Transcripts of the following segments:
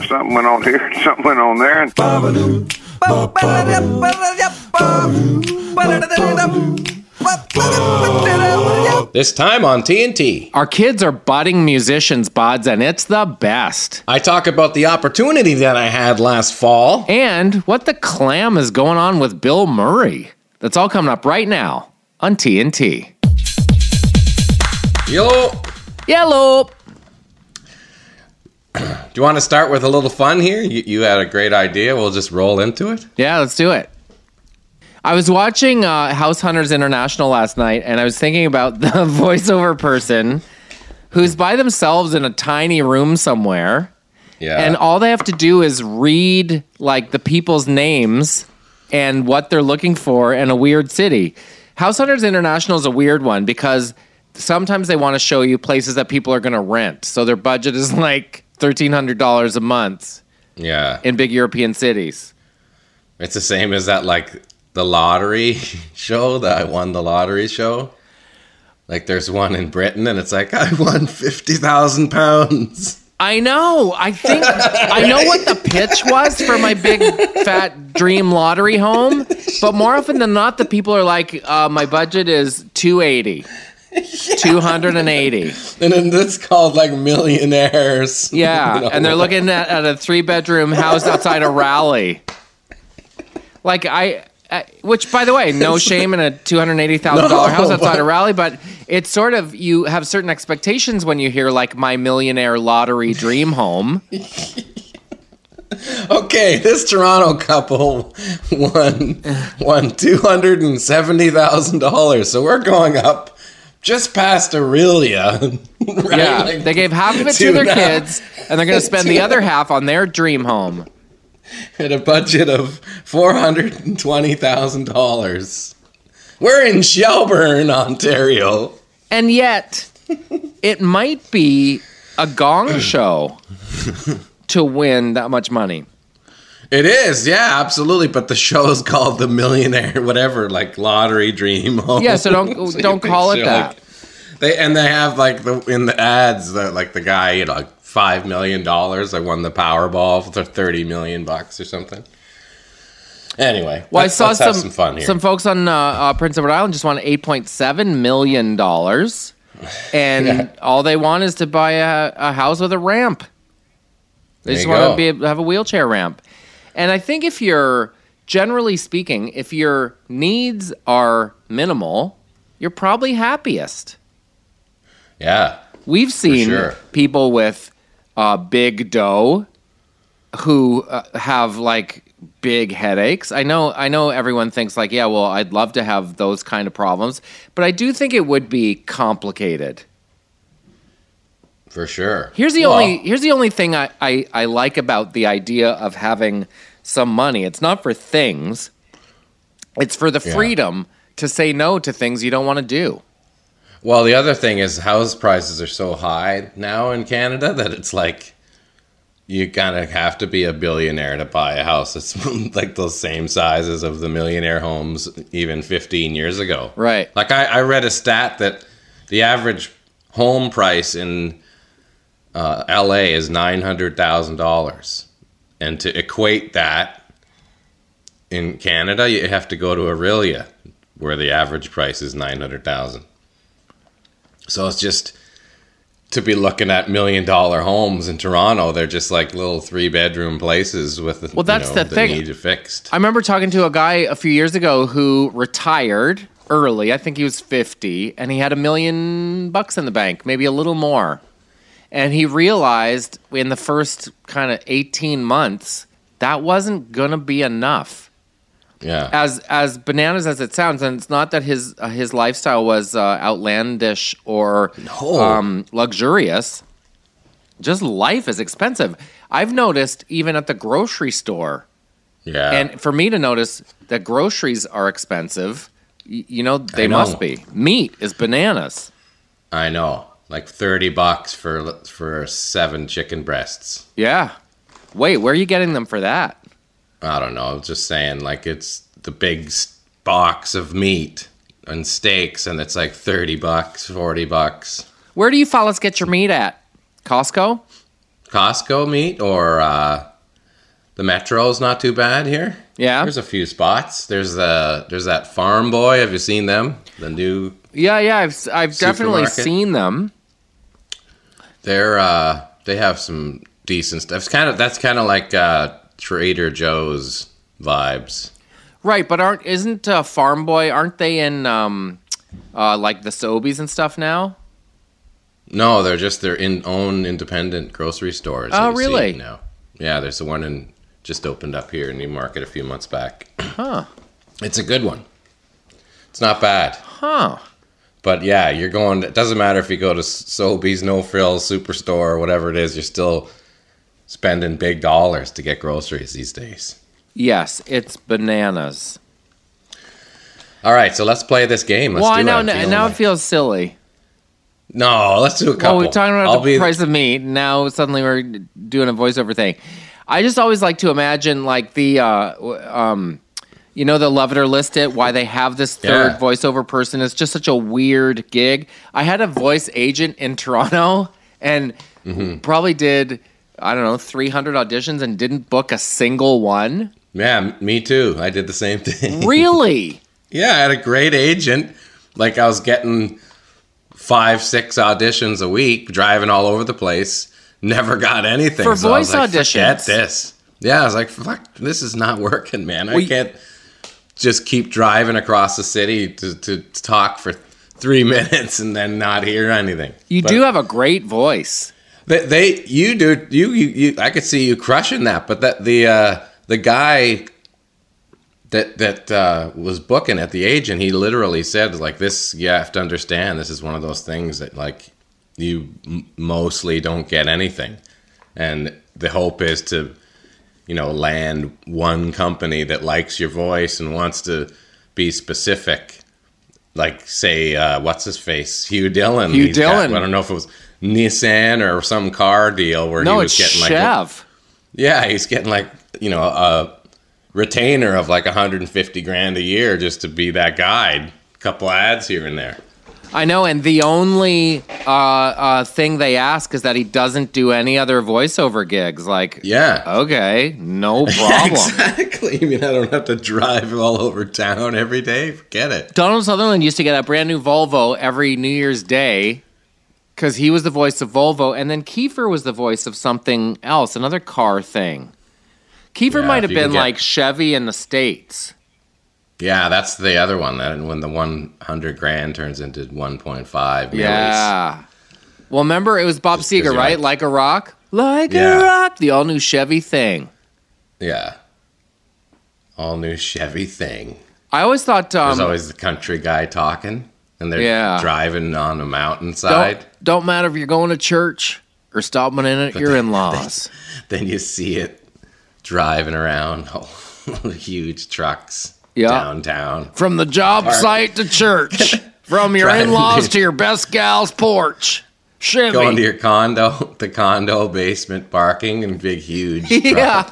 Something went on here, something went on there. And This time on TNT, Our kids are budding musicians, buds, and it's the best. I talk about the opportunity that I had last fall. And what the clam is going on with Bill Murray. That's all coming up right now on TNT. Yo, Yellow. Do you want to start with a little fun here? You, you had a great idea. We'll just roll into it. Yeah, let's do it. I was watching uh, House Hunters International last night, and I was thinking about the voiceover person who's by themselves in a tiny room somewhere, Yeah. and all they have to do is read like the people's names and what they're looking for in a weird city. House Hunters International is a weird one because sometimes they want to show you places that people are going to rent, so their budget is like thirteen hundred dollars a month yeah. in big European cities. It's the same as that, like, the lottery show that I won the lottery show. Like, there's one in Britain, and it's like, I won 50,000 pounds. I know. I think I know what the pitch was for my big fat dream lottery home, but more often than not, the people are like, uh, "My budget is 280, 280." And then it's called, like, millionaires. Yeah, You know? and they're looking at, at a three bedroom house outside Orillia. Like I, I, which by the way, no shame in a two hundred eighty thousand dollar No, house outside but- Orillia, but it's sort of you have certain expectations when you hear like my millionaire lottery dream home. Okay, this Toronto couple won won two hundred and seventy thousand dollars. So we're going up just past Orillia. right? Yeah, Like, they gave half of it to their half- kids, and they're going to spend the other half on their dream home. at a budget of four hundred and twenty thousand dollars. We're in Shelburne, Ontario. And yet, it might be a gong show to win that much money. It is, yeah, absolutely. But the show is called the Millionaire, whatever, like lottery dream home. Yeah, so don't So don't call it that. like, They and they have like the in the ads that like the guy, you know, like five million dollars. I won the Powerball for thirty million bucks or something. Anyway, Well, let's, I saw some have some fun here. some folks on uh, uh, Prince Edward Island just won eight point seven million dollars, and Yeah. all they want is to buy a, a house with a ramp. They There just want to be able to have a wheelchair ramp. And I think if you're generally speaking, if your needs are minimal, you're probably happiest. yeah, We've seen sure. people with uh, big dough who uh, have like big headaches. I know I know everyone thinks like, yeah, well, I'd love to have those kind of problems, but I do think it would be complicated. For sure. Here's the Well, only here's the only thing I, I, I like about the idea of having some money. It's not for things. It's for the Yeah. freedom to say no to things you don't want to do. Well, the other thing is house prices are so high now in Canada that it's like you kind of have to be a billionaire to buy a house. It's like those same sizes of the millionaire homes even 15 years ago. Right. Like I, I read a stat that the average home price in uh, LA is $900,000. And to equate that in Canada, you have to go to Orillia, where the average price is 900,000. So it's just to be looking at million dollar homes in Toronto, they're just like little three bedroom places with Well, that's you know, the thing. need fixed. I remember talking to a guy a few years ago who retired early. I think he was 50, and he had a million bucks in the bank, maybe a little more. And he realized in the first kind of 18 months that wasn't going to be enough. yeah. As as bananas as it sounds, and it's not that his uh, his lifestyle was uh, outlandish or No. um, luxurious. Just life is expensive. I've noticed even at the grocery store, yeah. and for me to notice that groceries are expensive, y- you know, they know. must be. Meat is bananas. I know. Like 30 bucks for for seven chicken breasts. Yeah. Wait, where are you getting them for that? I don't know. I was just saying, like, it's the big box of meat and steaks, and it's like 30 bucks, 40 bucks. Where do you fellas get your meat at? Costco? Costco meat or uh, the metro is not too bad here. Yeah. There's a few spots. There's the there's that Farm Boy. Have you seen them? The new Yeah, yeah, I've I've definitely seen them. they're uh they have some decent stuff. It's kind of that's kind of like uh Trader Joe's vibes. Right, but aren't isn't uh, Farm Boy? Aren't they in um, uh, like the Sobeys and stuff now? No, they're just their in own independent grocery stores. Oh, really? No, yeah. There's the one in just opened up here in Newmarket a few months back. Huh? It's a good one. It's not bad. Huh? But yeah, you're going. It doesn't matter if you go to Sobeys, No Frills, Superstore, or whatever it is. You're still spending big dollars to get groceries these days. Yes, it's bananas. All right, so let's play this game. Let's well, do I know it. I'm now like- it feels silly. No, let's do a couple. Well, we're talking about I'll the be- price of meat. Now suddenly we're doing a voiceover thing. I just always like to imagine like the, uh, um, you know, the love it or list it. Why they have this third Yeah. voiceover person? It's just such a weird gig. I had a voice agent in Toronto and Mm-hmm. probably did I don't know 300 auditions and didn't book a single one. Yeah, me too. I did the same thing. Really? Yeah, I had a great agent. Like I was getting five, six auditions a week, driving all over the place. Never got anything For So I was voice like, Forget auditions? this. Yeah, I was like, fuck, this is not working, man. I Well, can't just keep driving across the city to, to talk for three minutes and then not hear anything. You But do have a great voice. They, they you do you, you you I could see you crushing that, but that the uh, the guy that that uh, was booking at the agent, he literally said like this. You have to understand, this is one of those things that like you m- mostly don't get anything, and the hope is to you know land one company that likes your voice and wants to be specific. Like say, uh, what's his face, Hugh Dillon. Hugh He's got- Dillon. I don't know if it was Nissan or some car deal where No, he it's was getting like Chev. yeah, he's getting like you know a retainer of like 150 grand a year just to be that guide. A Couple ads here and there. I know, and the only uh, uh, thing they ask is that he doesn't do any other voiceover gigs. Like, Yeah. okay, no problem. exactly. I mean, I don't have to drive all over town every day. Forget it. Donald Sutherland used to get a brand new Volvo every New Year's Day because he was the voice of Volvo, and then Kiefer was the voice of something else, another car thing. Kiefer Yeah, might have been get- like Chevy in the States. Yeah, that's the other one. That when the 100 grand turns into 1.5. Yeah. Well, remember it was Bob 'cause Seger, right? like- Like a rock, like Yeah. a rock. The all new Chevy thing. Yeah. All new Chevy thing. I always thought There's um, always the country guy talking, and they're Yeah. driving on a mountainside. don't, don't matter if you're going to church or stopping in at your in-laws. then you see it driving around the huge trucks Yeah. downtown. From the job Or- site to church. From your in-laws to- to your best gal's porch. Chevy. Going to your condo, the condo basement parking and big huge yeah.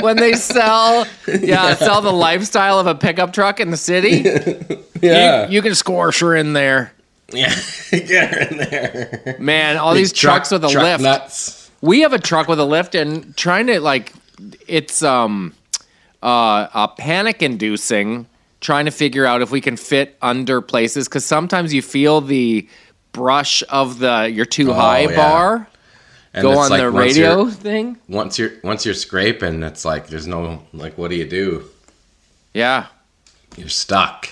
when they sell, yeah, sell the lifestyle of a pickup truck in the city, Yeah. you, you can scorch her in there. yeah. Get her in there. Man, all Big these trucks with a truck lift. Nuts. We have a truck with a lift, and trying to like, it's um, uh, uh panic inducing. Trying to figure out if we can fit under places because sometimes you feel the brush of the you're too Oh, high yeah. bar. And Go on like the radio thing. Once you're once you're scraping, it's like there's no like what do you do? Yeah, You're stuck.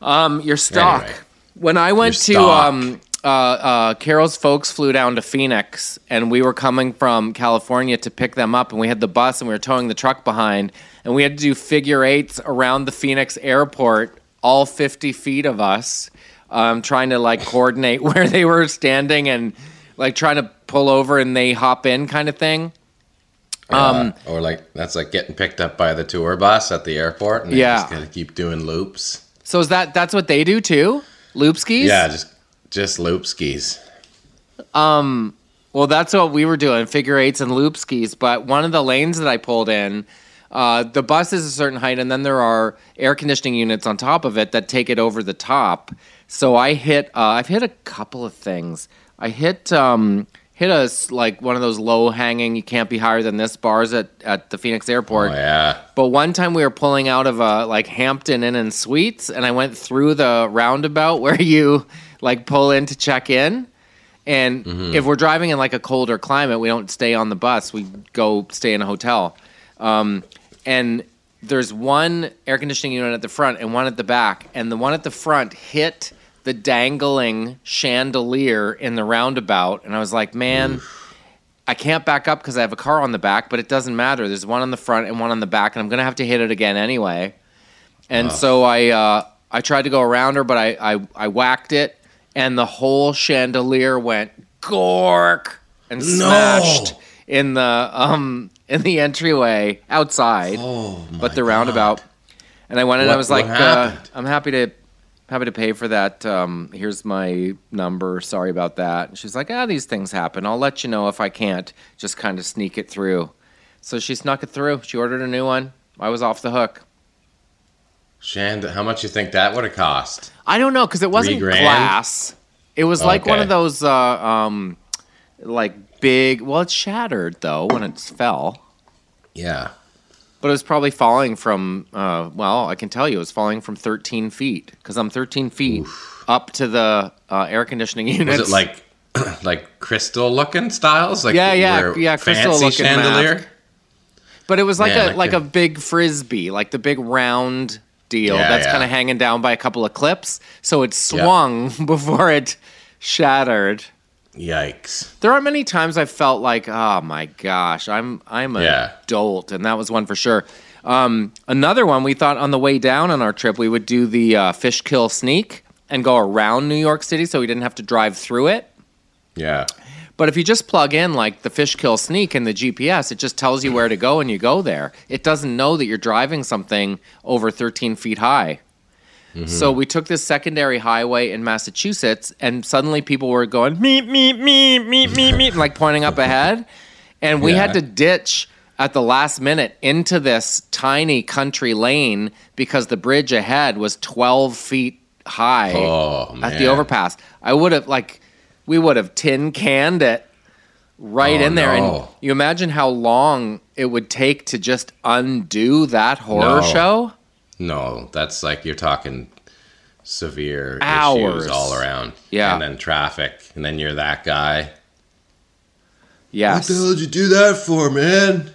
um, you're stuck. Anyway. When I went to stuck. um, uh, uh, Carol's folks flew down to Phoenix, and we were coming from California to pick them up, and we had the bus, and we were towing the truck behind, and we had to do figure eights around the Phoenix airport, all 50 feet of us, um, trying to like coordinate where they were standing and like trying to pull over and they hop in kind of thing. Um, Uh, or like that's like getting picked up by the tour bus at the airport and Yeah. just gotta keep doing loops. So is that that's what they do too? Loop skis? Yeah, just just loop skis. Um, Well, that's what we were doing, figure eights and loop skis. But one of the lanes that I pulled in, uh, the bus is a certain height, and then there are air conditioning units on top of it that take it over the top. So I hit, uh, I've hit a couple of things. I hit um hit us like one of those low hanging you can't be higher than this bars at at the Phoenix Oh airport. yeah. But one time we were pulling out of a like Hampton Inn and Suites, and I went through the roundabout where you like pull in to check in. And if we're driving in like a colder climate, we don't stay on the bus. We go stay in a hotel. Um, and there's one air conditioning unit at the front and one at the back, and the one at the front hit the dangling chandelier in the roundabout, and I was like, man. I can't back up because I have a car on the back, but it doesn't matter. There's one on the front and one on the back, and I'm gonna have to hit it again anyway. And so I uh, I tried to go around her, but I, I I whacked it, and the whole chandelier went gork and smashed in the um in the entryway outside, Oh but the roundabout. And I went and I was like, uh. I'm happy to happy to pay for that. Um, here's my number. Sorry about that. And she's like, ah, these things happen. I'll let you know if I can't. Just kind of sneak it through. So she snuck it through. She ordered a new one. I was off the hook. Shand, how much you think that would have cost? I don't know because it wasn't glass. It was like one of those, uh, um, like big. Well, it shattered though when it fell. Yeah. But it was probably falling from, uh, well, I can tell you, it was falling from 13 feet because I'm 13 feet up to the uh, air conditioning unit. Was it like like crystal looking styles? Like Yeah, yeah, yeah, crystal looking chandelier. mask. But it was like Man, a like like a- a big frisbee, like the big round deal Yeah, that's yeah. kind of hanging down by a couple of clips. So it swung before it shattered. Yikes! There are many times I felt like, oh my gosh, I'm I'm a Yeah. dolt, and that was one for sure. Um, another one we thought on the way down on our trip we would do the uh, Fishkill Sneak and go around New York City, so we didn't have to drive through it. Yeah. But if you just plug in like the Fishkill Sneak and the GPS, it just tells you where to go and you go there. It doesn't know that you're driving something over 13 feet high. Mm-hmm. So we took this secondary highway in Massachusetts, and suddenly people were going meep meep meep meep meep meep, like pointing up ahead, and we had to ditch at the last minute into this tiny country lane because the bridge ahead was 12 feet high Oh man. at the overpass. I would have like we would have tin canned it right Oh, in there, and you imagine how long it would take to just undo that horror No. show. No, that's like you're talking severe Hours. issues all around. Yeah. And then traffic, and then you're that guy. Yes, What the hell did you do that for, man?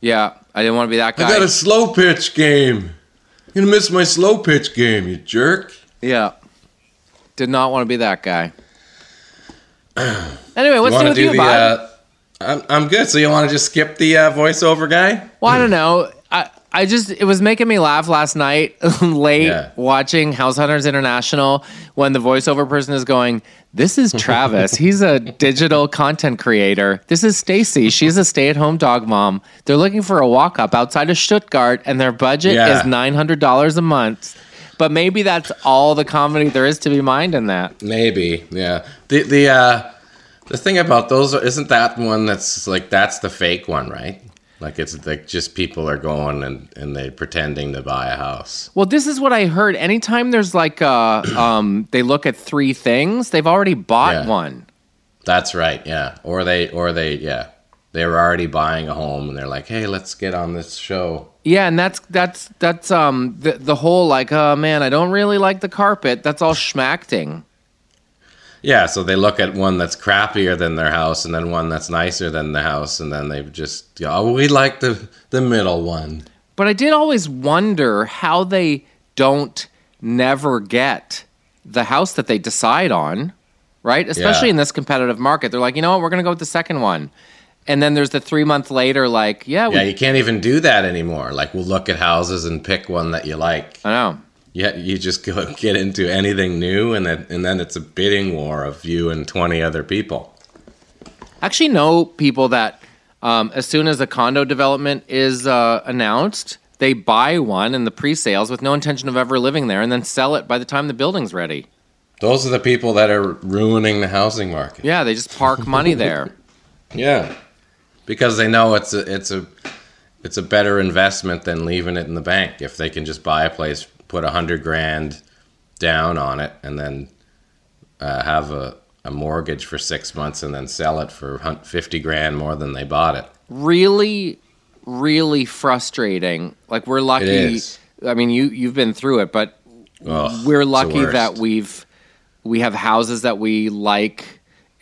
yeah. I didn't want to be that guy. I got a slow pitch game. You're gonna miss my slow pitch game, you jerk. Yeah, did not want to be that guy. anyway, what's new with you, the? bud? Uh, I'm I'm good. So you want to just skip the uh, voiceover guy? Well, I don't know. I I just it was making me laugh last night late Yeah. watching House Hunters International when the voiceover person is going, "This is Travis. He's a digital content creator. This is Stacy. She's a stay-at-home dog mom. They're looking for a walk-up outside of Stuttgart and their budget Yeah. is $900 a month." But maybe that's all the comedy there is to be mined in that. Maybe, yeah. The the uh, the thing about those isn't that one that's like that's the fake one, right? Like it's like just people are going and and they pretending to buy a house. Well, this is what I heard. Anytime there's like uh um they look at three things, they've already bought Yeah. one. That's right, yeah. Or they or they yeah. They were already buying a home and they're like, "Hey, let's get on this show." Yeah, and that's that's that's um the the whole like oh man I don't really like the carpet. That's all schmacting. Yeah, so they look at one that's crappier than their house and then one that's nicer than the house and then they just go, "Oh, we like the the middle one." But I did always wonder how they don't never get the house that they decide on, right? Especially Yeah. in this competitive market. They're like, you know what, we're gonna go with the second one. And then there's the three month later, like, yeah, we, Yeah, you can't even do that anymore. Like we'll look at houses and pick one that you like. I know. Yeah, you just go get into anything new, and then and then it's a bidding war of you and twenty other people. actually know people that um, as soon as a condo development is uh, announced, they buy one in the pre-sales with no intention of ever living there, and then sell it by the time the building's ready. Those are the people that are ruining the housing market. Yeah, they just park money there. Yeah, because they know it's a it's a it's a better investment than leaving it in the bank. If they can just buy a place, put a hundred grand down on it, and then uh, have a a mortgage for six months and then sell it for hun- 50 grand more than they bought it. really really frustrating like we're lucky i mean you you've been through it but Ugh, we're lucky that we've we have houses that we like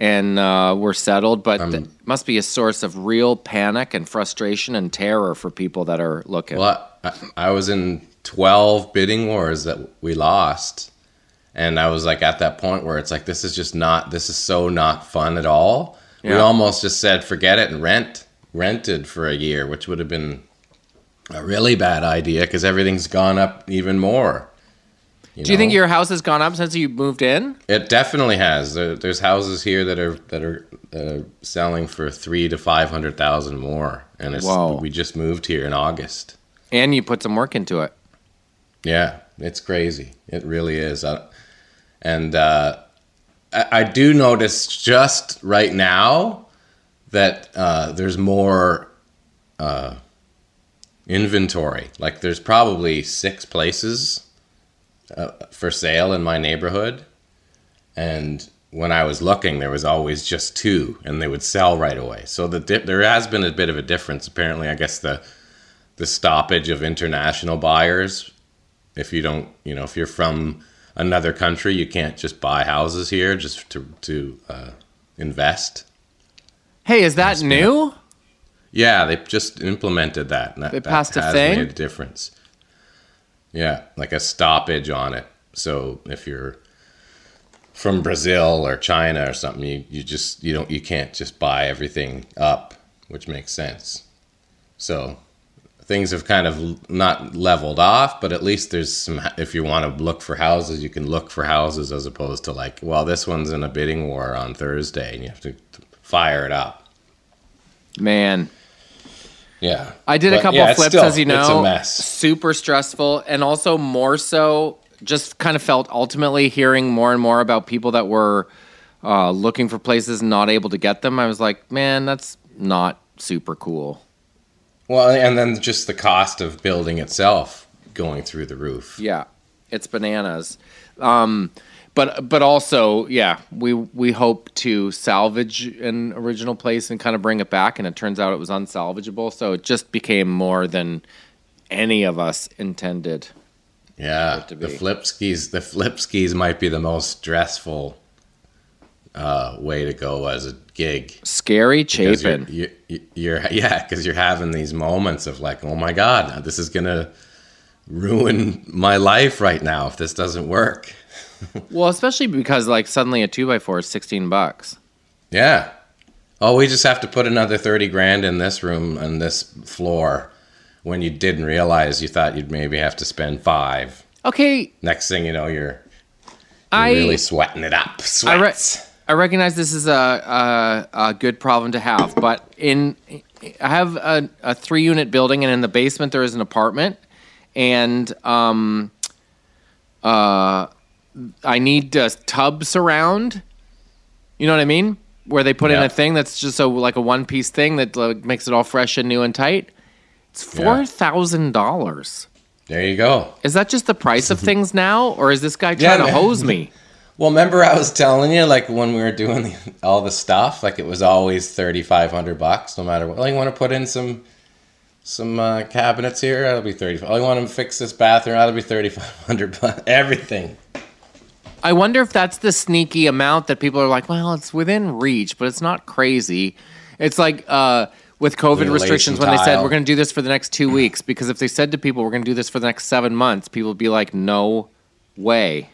and uh, we're settled but Um, th- must be a source of real panic and frustration and terror for people that are looking Well, I, I was in 12 bidding wars that we lost. And I was like at that point where it's like, this is just not, this is so not fun at all. We almost just said, forget it and rent, rented for a year, which would have been a really bad idea because everything's gone up even more. Do you think your house has gone up since you moved in It definitely has. There, there's houses here that are that are uh, selling for three to five hundred thousand more, and it's Whoa. we just moved here in August. and you put some work into it Yeah, it's crazy. It really is. Uh, and uh, I, I do notice just right now that uh, there's more uh, inventory. Like there's probably six places uh, for sale in my neighborhood, and when I was looking, there was always just two, and they would sell right away. So the di- there has been a bit of a difference. Apparently, I guess the the stoppage of international buyers if you don't you know if you're from another country you can't just buy houses here just to to uh, invest hey is that new yeah they just implemented that and that, They that passed a has thing? made a difference yeah like a stoppage on it so if you're from brazil or china or something you, you just you don't you can't just buy everything up which makes sense so things have kind of not leveled off, but at least there's some. If you want to look for houses, you can look for houses as opposed to like, well, this one's in a bidding war on Thursday, and you have to fire it up. man Yeah, I did a couple yeah, flips, still- as you know. It's a mess. Super stressful, and also more so. Just kind of felt ultimately hearing more and more about people that were uh, looking for places and not able to get them. I was like, man, that's not super cool. Well, and then just the cost of building itself going through the roof. Yeah, it's bananas. Um, but but also, yeah, we we hope to salvage an original place and kind of bring it back, and it turns out it was unsalvageable. So it just became more than any of us intended. Yeah, the be. flip skis. The flip skis might be the most stressful uh, way to go as a gig. Scary Chapin. You're, you're, you're yeah, because you're having these moments of like, oh my god, this is gonna ruin my life right now if this doesn't work. Well, especially because like suddenly a two by four is sixteen bucks. Yeah. Oh, we just have to put another thirty grand in this room and this floor. When you didn't realize, you thought you'd maybe have to spend five. Okay, Next thing you know, you're, you're I really sweating it up. I, re- Sweats. I recognize this is a, a a good problem to have, but in I have a, a three unit building, and in the basement there is an apartment, and um, uh, I need uh, tub surround. You know what I mean? Where they put in a thing that's just a like a one piece thing that like, makes it all fresh and new and tight. It's Yeah. four thousand dollars. there you go. Is that just the price of things now, or is this guy Yeah, trying to hose me? Well, remember I was telling you, like when we were doing the, all the stuff, like it was always thirty five hundred bucks, no matter what. You want to put in some some uh, cabinets here, that'll be thirty five. Oh, you want to fix this bathroom, that'll be thirty five hundred bucks. Everything. I wonder if that's the sneaky amount that people are like, well, it's within reach, but it's not crazy. It's like uh, with COVID restrictions when they said we're going to do this for the next two weeks, because if they said to people we're going to do this for the next seven months, people would be like, no way.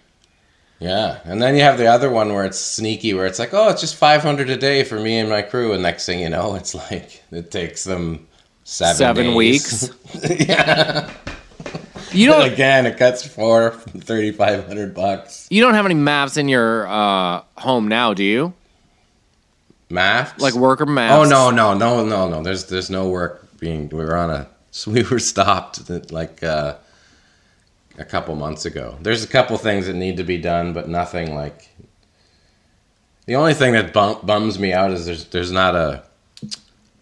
Yeah, and then you have the other one where it's sneaky, where it's like, oh, it's just five hundred a day for me and my crew, and next thing you know, it's like it takes them seven Seven weeks. yeah. You don't. again, it cuts for thirty five hundred bucks. You don't have any maps in your uh, home now, do you? Maps Like worker maps? Oh no, no, no, no, no. There's there's no work being. We were on a. So we were stopped like uh, a couple months ago. There's a couple things that need to be done, but nothing like. The only thing that bum, bums me out is there's there's not a,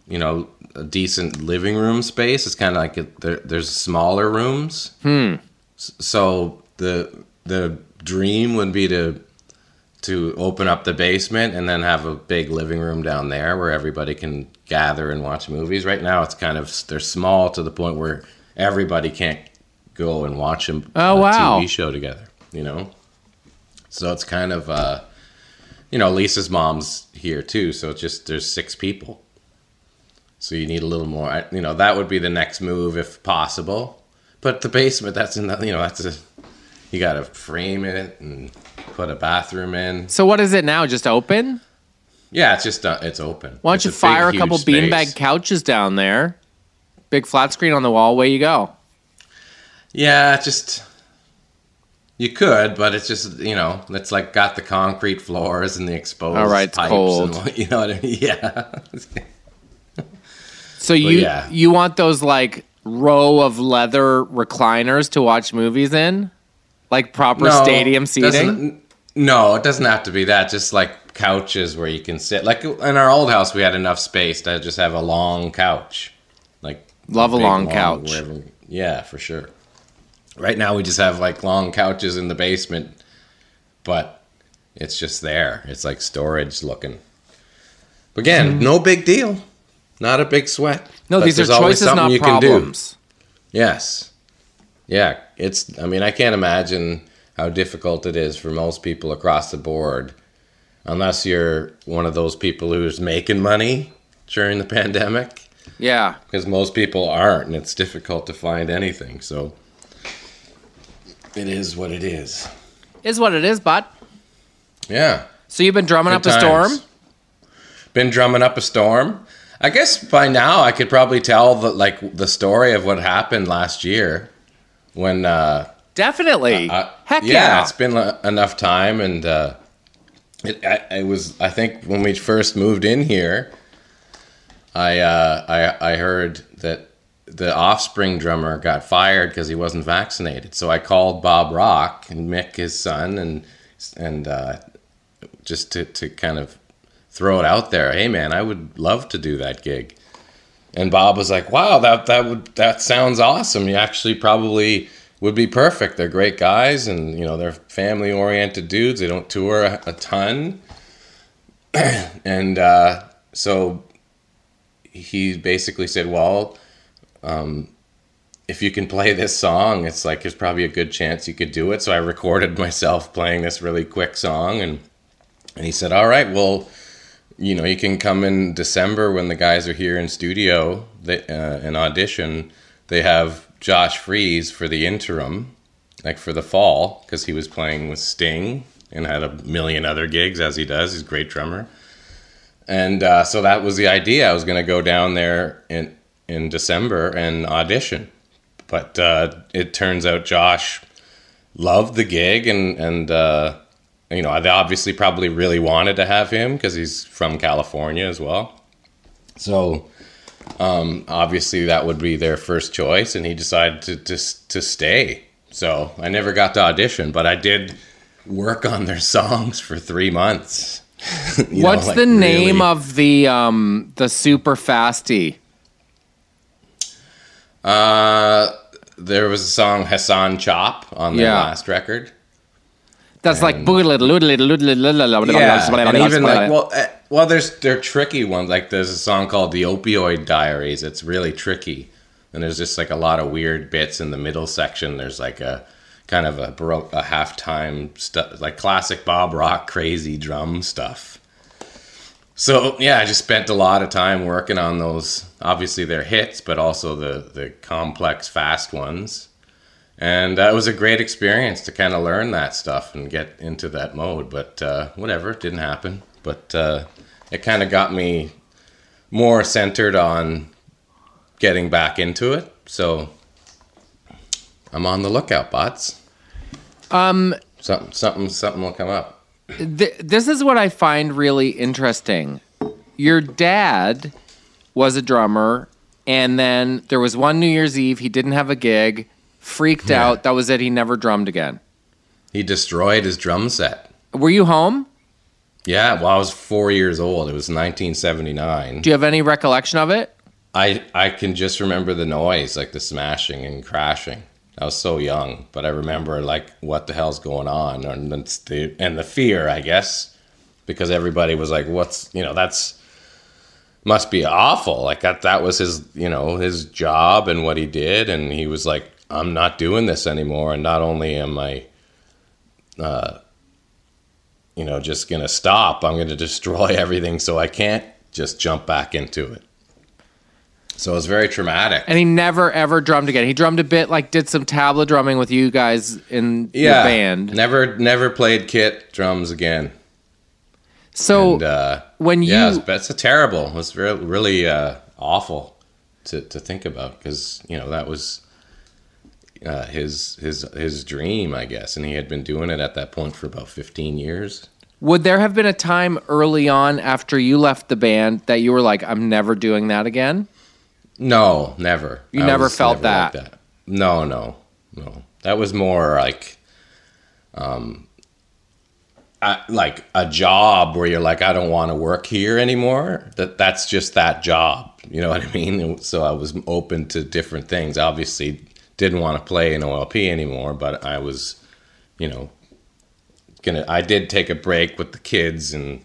you know, a decent living room space. It's kind of like a, there, there's smaller rooms. Hmm. So the the dream would be to to open up the basement and then have a big living room down there where everybody can gather and watch movies. Right now, it's kind of they're small to the point where everybody can't go and watch a, Oh, a wow. TV show together. You know, so it's kind of uh, you know Lisa's mom's here too, so it's just there's six people. So you need a little more. You know, that would be the next move if possible. But the basement, that's in the, you know, that's a, you got to frame it and put a bathroom in. So what is it now? Just open? Yeah, it's just, uh, it's open. Why don't It's you a big, fire a couple beanbag couches down there? Big flat screen on the wall. Away you go. Yeah, just, you could, but it's just, you know, it's like got the concrete floors and the exposed All right, it's pipes cold. and, you know what I mean? Yeah. So you yeah. you want those like row of leather recliners to watch movies in, like proper stadium seating? No, it doesn't have to be that. Just like couches where you can sit. Like in our old house, we had enough space to just have a long couch. Like Love a big, long couch. wherever- yeah, for sure. Right now, we just have like long couches in the basement, but it's just there. It's like storage looking. But again, mm-hmm. no big deal. Not a big sweat. No, But these are choices, not you can do. problems. Yes. Yeah, it's I mean, I can't imagine how difficult it is for most people across the board unless you're one of those people who's making money during the pandemic Yeah. because most people aren't and it's difficult to find anything. So it is what it is. Is what it is, bud. Yeah. So you've been drumming Good up a storm? Been drumming up a storm. I guess by now I could probably tell the like the story of what happened last year when uh Definitely. Uh, Heck yeah, yeah. it's been uh, enough time, and uh, it, I, it was. I think when we first moved in here, I uh, I I heard that the Offspring drummer got fired because he wasn't vaccinated. So I called Bob Rock and Mick, his son, and and uh, just to to kind of throw it out there. Hey, man, I would love to do that gig. And Bob was like, "Wow, that that would that sounds awesome. You actually probably would be perfect. They're great guys, and you know they're family oriented dudes. They don't tour a, a ton, and uh, so he basically said, "Well, um, if you can play this song, it's like there's probably a good chance you could do it." So I recorded myself playing this really quick song, and and he said, "All right, well." You know, you can come in December when the guys are here in studio they, uh, audition. They have Josh Freese for the interim, like for the fall, because he was playing with Sting and had a million other gigs as he does. He's a great drummer. And uh, so that was the idea. I was going to go down there in, in December and audition. But uh, it turns out Josh loved the gig and, and, uh, you know, they obviously probably really wanted to have him because he's from California as well. So, um, obviously, that would be their first choice, and he decided to to, to stay. So, I never got to audition, but I did work on their songs for three months. You know, What's like the name really- of the um the super fasty? Uh, there was a song Hassan Chop on their Yeah. last record. That's like And- yeah, and even like well, uh, well, there's they're tricky ones. Like there's a song called "The Opioid Diaries." It's really tricky, and there's just like a lot of weird bits in the middle section. There's like a kind of a baroque, a halftime stuff, like classic Bob Rock crazy drum stuff. So yeah, I just spent a lot of time working on those. Obviously, they're hits, but also the the complex, fast ones. And uh, it was a great experience to kind of learn that stuff and get into that mode. But uh, whatever, it didn't happen. But uh, it kind of got me more centered on getting back into it. So I'm on the lookout, bots. um Something, something, something will come up. th- this is what I find really interesting. Your dad was a drummer, and then there was one New Year's Eve he didn't have a gig, freaked Yeah. out. That was it. He never drummed again. He destroyed his drum set. Were you home? Yeah, well, I was four years old. It was 1979. Do you have any recollection of it? I I can just remember the noise, like the smashing and crashing. I was so young, but I remember like what the hell's going on, and the and the fear, I guess, because everybody was like, "What's you know that's must be awful." Like that that was his you know his job and what he did, and he was like, "I'm not doing this anymore." And not only am I, uh, you know, just gonna stop, I'm gonna destroy everything, so I can't just jump back into it. So it was very traumatic. And he never ever drummed again. He drummed a bit, like did some tabla drumming with you guys in yeah, the band. Never, never played kit drums again. So And, uh, when you yeah, it's a terrible. It was re- really uh, awful to, to think about because you know that was uh, his his his dream, I guess, and he had been doing it at that point for about fifteen years. would there have been a time early on after you left the band that you were like, I'm never doing that again? No, never. You I never felt like that? No, no, no. That was more like, um, I, like a job where you're like, I don't want to work here anymore. That that's just that job. You know what I mean? So I was open to different things. Obviously, didn't want to play in OLP anymore, but I was, you know, gonna. I did take a break with the kids and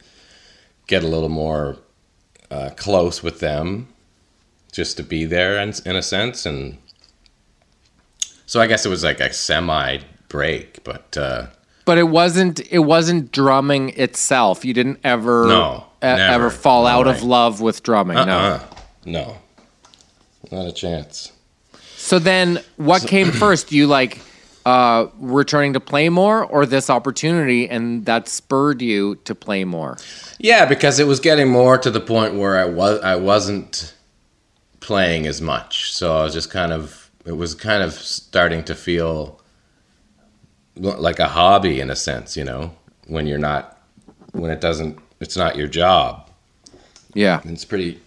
get a little more uh, close with them just to be there in, in a sense and so i guess it was like a semi break but uh But it wasn't it wasn't drumming itself. You didn't ever No, e- ever fall No out of love with drumming. No. uh no not a chance So then what came first? You like uh returning to play more or this opportunity and that spurred you to play more? yeah because it was getting more to the point where i was i wasn't playing as much so i was just kind of it was kind of starting to feel like a hobby in a sense you know when you're not when it doesn't it's not your job Yeah. it's pretty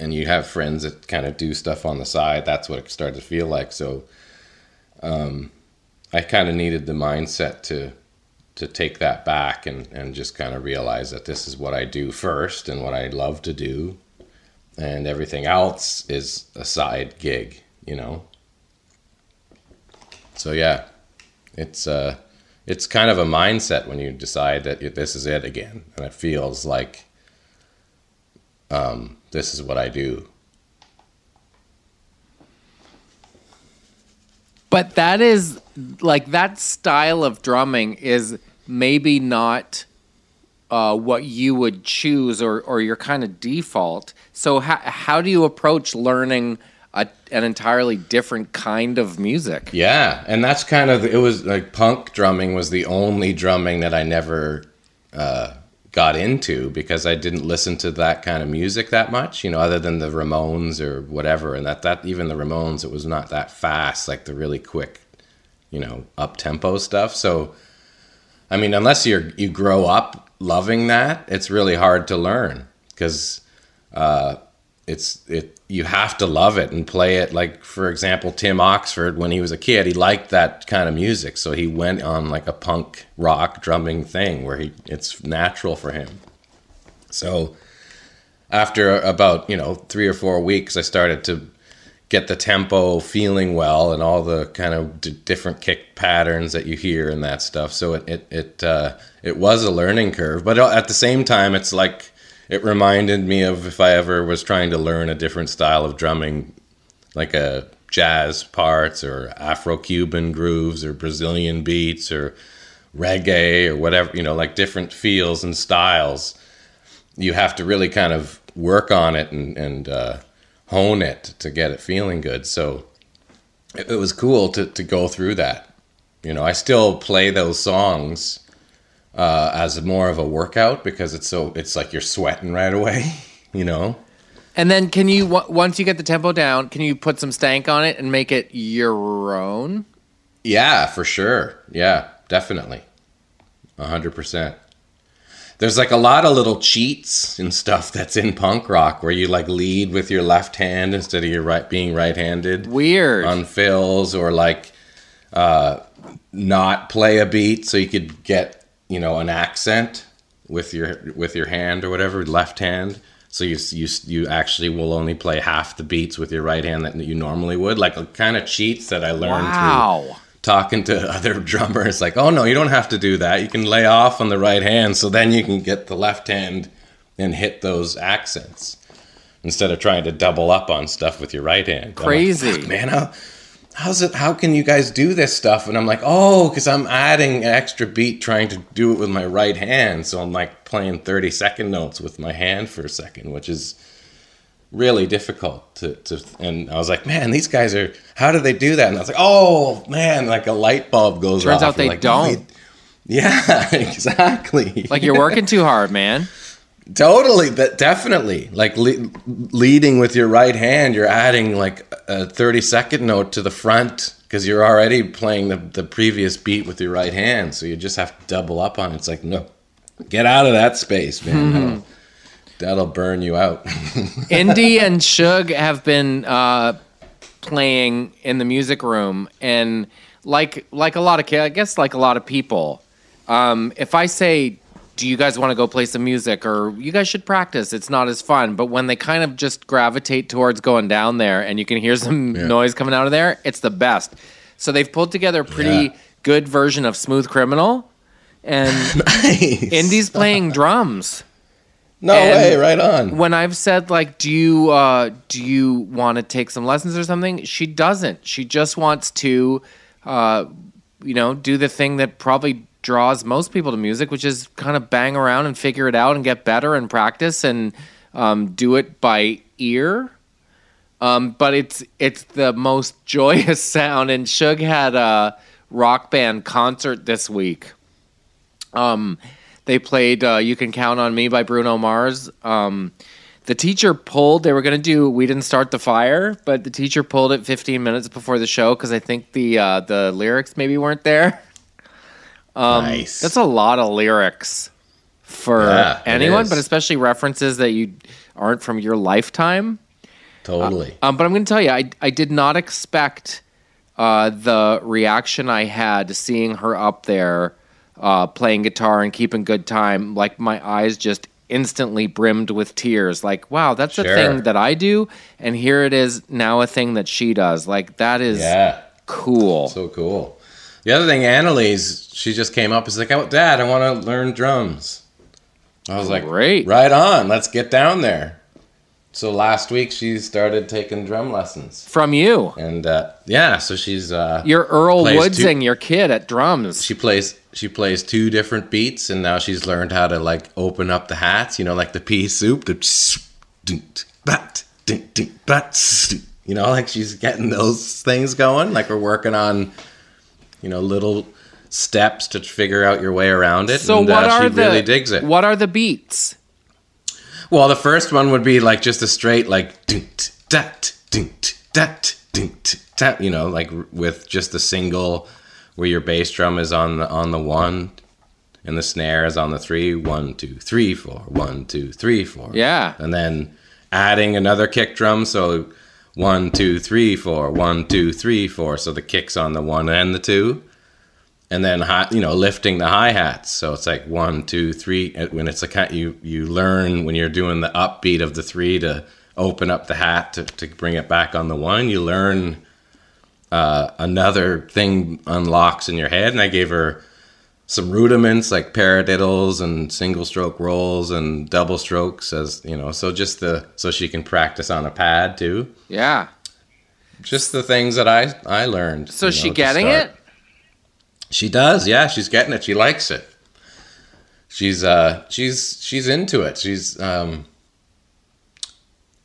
and you have friends that kind of do stuff on the side that's what it started to feel like. So um, i kind of needed the mindset to to take that back and and just kind of realize that this is what i do first and what i love to do. And everything else is a side gig you know? So yeah it's uh it's kind of a mindset when you decide that this is it again. And it feels like um, this is what I do. But that is like that style of drumming is maybe not uh, what you would choose or, or your kind of default. So how how do you approach learning a, an entirely different kind of music? Yeah, and that's kind of it was like punk drumming was the only drumming that I never uh, got into because I didn't listen to that kind of music that much, you know, other than the Ramones or whatever. And that that even the Ramones, it was not that fast, like the really quick, you know, up tempo stuff. So, I mean, unless you're you grow up loving that, it's really hard to learn because uh, it's it you have to love it and play it. Like for example tim oxford when he was a kid he liked that kind of music. So he went on like a punk rock drumming thing where he it's natural for him. So after about you know three or four weeks i started to get the tempo feeling well and all the kind of d- different kick patterns that you hear and that stuff. So it it it, uh, it was a learning curve. But at the same time it's like it reminded me of if I ever was trying to learn a different style of drumming, like a jazz parts or Afro-Cuban grooves or Brazilian beats or reggae or whatever, you know, like different feels and styles. You have to really kind of work on it and, and uh, hone it to get it feeling good. So it, it was cool to, to go through that. You know, I still play those songs uh, as more of a workout because it's so it's like you're sweating right away, you know. And then can you w- once you get the tempo down, can you put some stank on it and make it your own? Yeah, for sure. Yeah, definitely, a hundred percent. There's like a lot of little cheats and stuff that's in punk rock where you like lead with your left hand instead of your right being right-handed Weird. on fills or like uh, not play a beat so you could get you know an accent with your with your hand or whatever left hand. So you you you actually will only play half the beats with your right hand that you normally would, like kind of cheats that I learned through talking to other drummers. Like oh no you don't have to do that. You can lay off on the right hand so then you can get the left hand and hit those accents instead of trying to double up on stuff with your right hand. Like, Crazy. "Fuck, man how how's it how can you guys do this stuff and i'm like oh because i'm adding an extra beat trying to do it with my right hand so i'm like playing 30 second notes with my hand for a second which is really difficult to, to and I was like, man, these guys are how do they do that? And I was like, oh man, like a light bulb goes Turns off. out they like, don't. They-" Yeah, exactly. Like you're working too hard, man. Totally, that definitely. Like le- leading with your right hand, you're adding like a 30 second note to the front because you're already playing the, the previous beat with your right hand. So you just have to double up on it. It's like, no, get out of that space, man. That'll, that'll burn you out. Indy and Suge have been uh, playing in the music room, and like like a lot of kids, I guess like a lot of people. Um, if I say, "Do you guys want to go play some music?" or "You guys should practice," it's not as fun. But when they kind of just gravitate towards going down there, and you can hear some Yeah. noise coming out of there, it's the best. So they've pulled together a pretty Yeah. good version of Smooth Criminal, and nice. Indy's playing drums No And way, right on. when I've said like, do you uh, do you want to take some lessons or something? She doesn't. She just wants to, uh, you know, do the thing that probably draws most people to music, which is kind of bang around and figure it out and get better and practice and um, do it by ear. Um, but it's it's the most joyous sound. And Suge had a rock band concert this week. Um, they played uh, "You Can Count on Me" by Bruno Mars. Um, the teacher pulled. They were going to do "We Didn't Start the Fire," but the teacher pulled it 15 minutes before the show because I think the uh, the lyrics maybe weren't there. Um, nice. That's a lot of lyrics for Yeah, anyone, but especially references that you aren't from your lifetime. totally. Um, but I'm going to tell you, I, I did not expect uh, the reaction I had seeing her up there uh, playing guitar and keeping good time. Like my eyes just instantly brimmed with tears. Like, wow, that's a thing that I do, and here it is now a thing that she does. Like that is yeah. cool. So cool. The other thing, Annalise, she just came up. Is like, oh, Dad, I want to learn drums. I was like, Great. right on. Let's get down there. So last week she started taking drum lessons, From you, and uh, yeah, so she's uh, you're Earl Woodsing two- your kid at drums. she plays she plays two different beats, and now she's learned how to like open up the hats. You know, like the pea soup. The bat. You know, like she's getting those things going. Like we're working on, you know, little steps to figure out your way around it. so and, what uh, are she the really digs it. what are the beats? Well, the first one would be like just a straight like dint dat dint dat dint dat, you know, like with just a single where your bass drum is on the on the one and the snare is on the three. One, two, three, four. One, two, three, four. Yeah. And then adding another kick drum, so one, two, three, four. One, two, three, four. So the kick's on the one and the two and then hi, you know lifting the hi hats. So it's like one, two, three. When it's a kind, you you learn when you're doing the upbeat of the three to open up the hat to, to bring it back on the one. You learn uh, another thing unlocks in your head, and I gave her some rudiments like paradiddles and single stroke rolls and double strokes as you know so just the so she can practice on a pad too Yeah. just the things that i i learned So you is she know, getting it? She does, yeah. She's getting it. She likes it. She's uh she's she's into it. She's um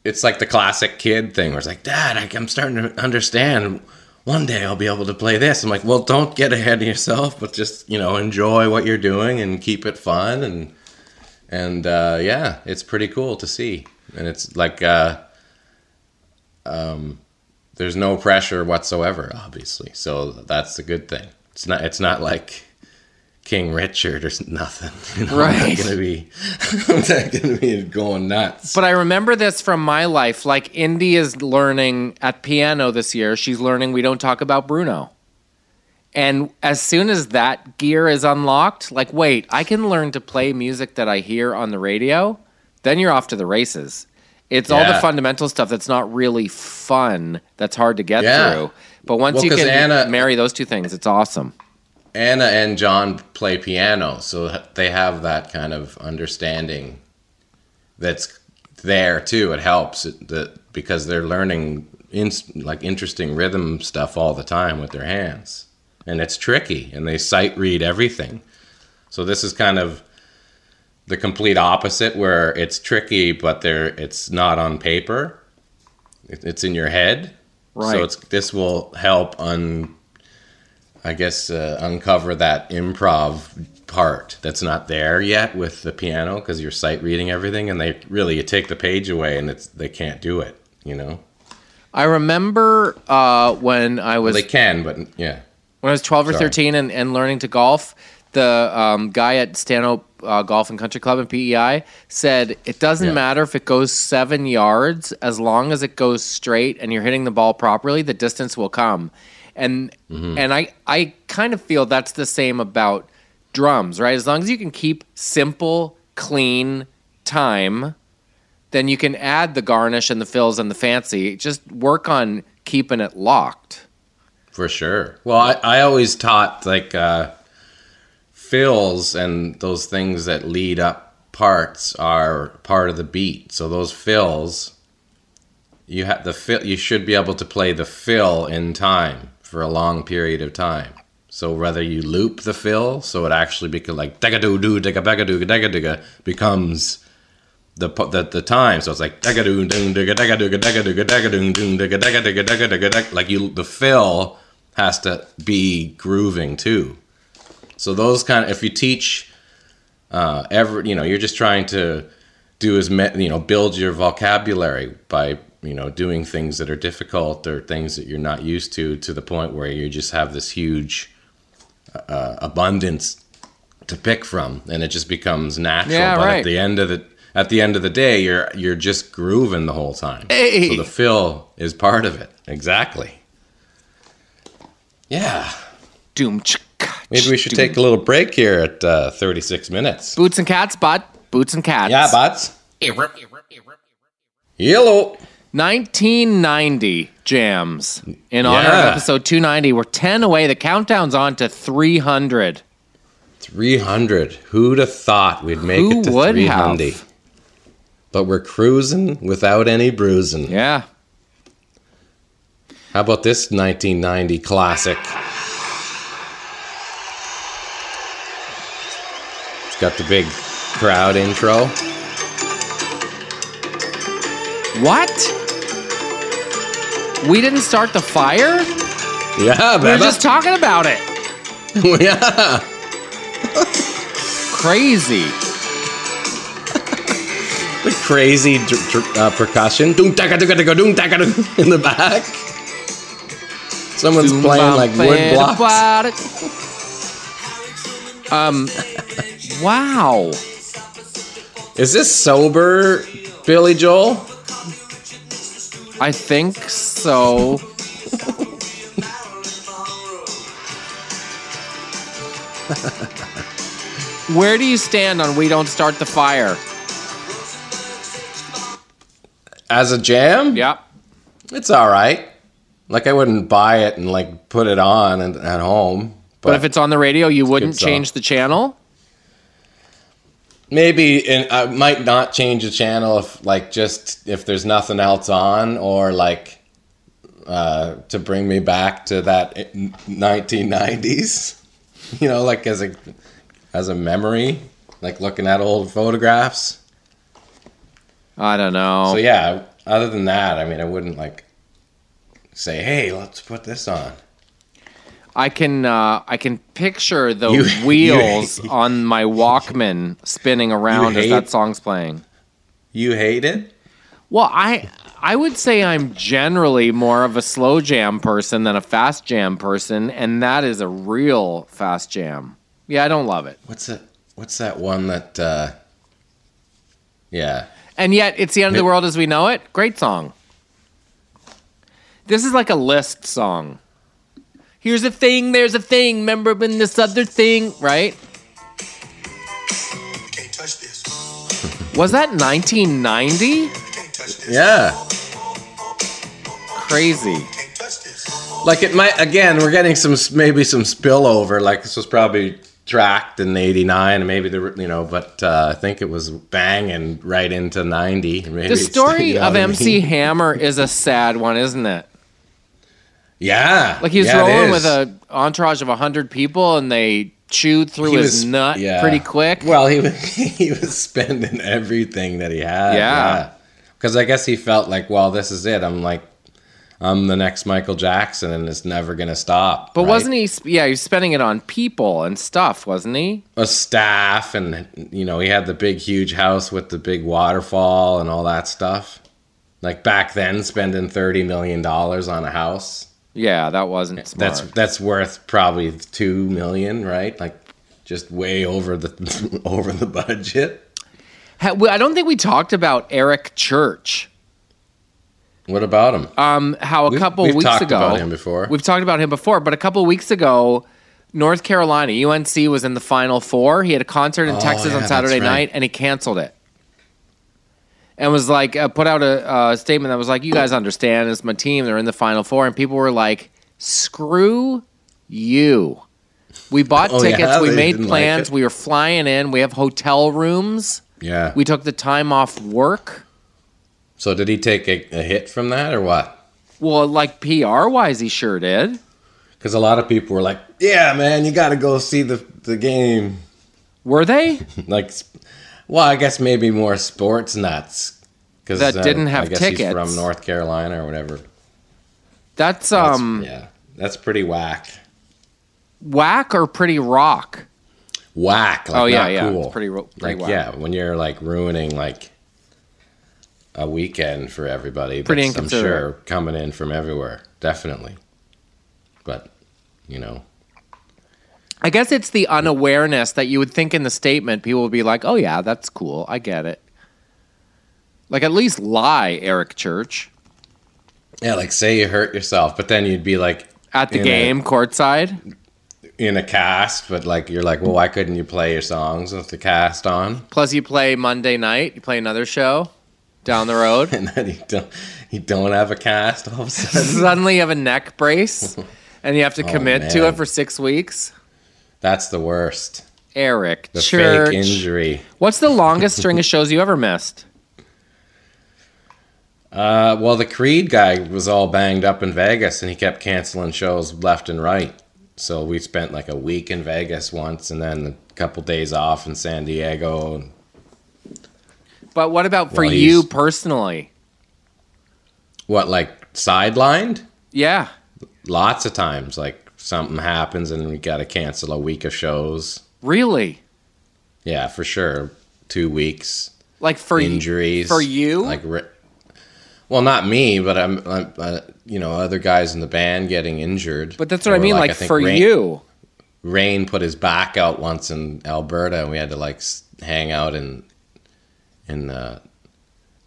it's like the classic kid thing where it's like, Dad, I, I'm starting to understand. One day I'll be able to play this. I'm like, well, don't get ahead of yourself, but just you know enjoy what you're doing and keep it fun and and uh, yeah, it's pretty cool to see. And it's like uh, um, there's no pressure whatsoever, obviously. So that's a good thing. It's not. It's not like King Richard or nothing. You know, I'm not gonna be. I'm not gonna be going nuts. But I remember this from my life. Like Indy is learning at piano this year. She's learning we don't talk about Bruno. And as soon as that gear is unlocked, like, wait, I can learn to play music that I hear on the radio. then you're off to the races. It's all the fundamental stuff that's not really fun. That's hard to get Yeah. through. But once Well, you can Anna- marry those two things, it's awesome. Anna and John play piano, so they have that kind of understanding that's there too. It helps that because they're learning in, like interesting rhythm stuff all the time with their hands, and it's tricky, and they sight read everything. So this is kind of the complete opposite, where it's tricky, but there it's not on paper. It's in your head. Right. So it's this will help un I guess uh, uncover that improv part that's not there yet with the piano because you're sight reading everything, and they really you take the page away and it's they can't do it. You know, I remember uh, when I was they can, but yeah, when I was 12 or Sorry. 13 and, and learning to golf, the um, guy at Stanhope uh, Golf and Country Club in PEI said it doesn't Yeah. matter if it goes seven yards as long as it goes straight and you're hitting the ball properly, the distance will come. And Mm-hmm. and I I kind of feel that's the same about drums, right? As long as you can keep simple, clean time, then you can add the garnish and the fills and the fancy. Just work on keeping it locked. for sure. Well, I, I always taught like uh, fills and those things that lead up parts are part of the beat. So those fills, you have the fill. You should be able to play the fill in time for a long period of time. So whether you loop the fill, so it actually becomes like dega doo doo dega bega doo dega dega becomes the the the time. So it's like dega doo doo dega doo dega doo dega doo doo dega dega dega dega dega dega. Like you, the fill has to be grooving too. So those kind of if you teach uh, every you know you're just trying to do as me, you know build your vocabulary by you know doing things that are difficult or things that you're not used to to the point where you just have this huge uh, abundance to pick from and it just becomes natural Yeah, but right. at the end of the at the end of the day you're you're just grooving the whole time Hey. so the fill is part of it exactly yeah Doom. maybe we should doom. take a little break here at uh, 36 minutes Boots and cats, bot. Boots and cats. yeah bots yellow 1990 jams. In honor of episode 290, we're 10 away. The countdown's on to 300. 300 who'd have thought we'd make Who it to would 300 have? but we're cruising without any bruising Yeah. how about this 1990 classic it's got the big crowd intro What? We didn't start the fire? yeah We were just talking about it. yeah Crazy. the crazy uh, percussion doom taka taka taka doom taka in the back someone's playing like wood blocks Um, wow. is this sober billy joel I think so. Where do you stand on We Don't Start the Fire? as a jam Yep. It's all right. Like I wouldn't buy it and like put it on and, at home. But, But if it's on the radio, you wouldn't change the channel? Maybe and I might not change the channel if like just if there's nothing else on or like uh, to bring me back to that 1990s. You know, like as a as a memory, like looking at old photographs. I don't know. So yeah, other than that, I mean, I wouldn't like say, "Hey, let's put this on." I can uh, I can picture the You- wheels you- on my Walkman spinning around as that song's playing. You hate it? Well, I I would say I'm generally more of a slow jam person than a fast jam person, and that is a real fast jam. Yeah, I don't love it. What's that? What's that one that? uh Yeah, And yet, it's the end of the world as we know it. Great song. This is like a list song. Here's a thing, there's a thing, remember when this other thing, right? Can't touch this. Was that 1990? Yeah. Crazy. Like it might again. We're getting some maybe some spillover. Like this was probably tracked in '89, and maybe the you know, but uh, I think it was banging right into '90. Maybe The story you know of I MC mean? Hammer is a sad one, isn't it? Yeah, Like he was yeah, rolling with a entourage of 100 people and they chewed through He his was- nut yeah. pretty quick. Well, he was he was spending everything that he had. Yeah. Because I guess he felt like, well, this is it. I'm like, I'm the next Michael Jackson, and it's never gonna stop. but right? wasn't he? Yeah, he was spending it on people and stuff, wasn't he? a staff, and you know, he had the big, huge house with the big waterfall and all that stuff. Like back then, spending thirty million dollars on a house. Yeah, that wasn't smart. That's that's worth probably two million, right? Like just way over the over the budget. I don't think we talked about Eric Church. What about him? Um, how a We've- couple we've weeks talked ago about him before. We've talked about him before, but a couple weeks ago, North Carolina UNC was in the Final Four. He had a concert in Oh, Texas yeah, on Saturday right. night, and he canceled it. And was like, uh, put out a, a statement that was like, "You guys understand? It's my team. They're in the Final Four. and people were like, "Screw you." We bought Oh, yeah? tickets. we They made didn't like plans. it? we were flying in. We have hotel rooms. yeah. We took the time off work. so did he take a, a hit from that or what? Well, like PR wise, he sure did. Because a lot of people were like, "Yeah, man, you got to go see the the game." Were they? like well i guess maybe more sports nuts because That didn't have I guess he's tickets. from north carolina or whatever That's That's- um yeah that's pretty whack whack or pretty rock. whack like oh yeah, yeah, cool it's pretty pretty like whack. yeah when you're like ruining like a weekend for everybody Pretty i'm sure coming in from everywhere definitely but you know I guess it's the unawareness that you would think in the statement people would be like, "Oh yeah, that's cool. I get it." Like at least lie, Eric Church, yeah like say you hurt yourself but then you'd be like at the in a- game courtside. in a cast but like you're like well why couldn't you play your songs with the cast on Plus, you play Monday night. You play another show down the road. and then you don't you don't have a cast all of a sudden. Suddenly, you have a neck brace, and you have to Oh, commit to it for six weeks. That's the worst. Eric The Church. fake injury. What's the longest string of shows you ever missed? Uh, well, the Creed guy was all banged up in Vegas, and he kept canceling shows left and right. So we spent like a week in Vegas once, and then a couple days off in San Diego. But what about for Well, you personally? What, like sidelined? Yeah. Lots of times, like something happens, and we got to cancel a week of shows. Really? Yeah, for sure. Two weeks. Like for y- injuries for you? like well not me but i'm, I'm uh, you know other guys in the band getting injured But that's what I mean. Like, think for Rain, you. rain put his back out once in alberta and we had to like hang out in in uh,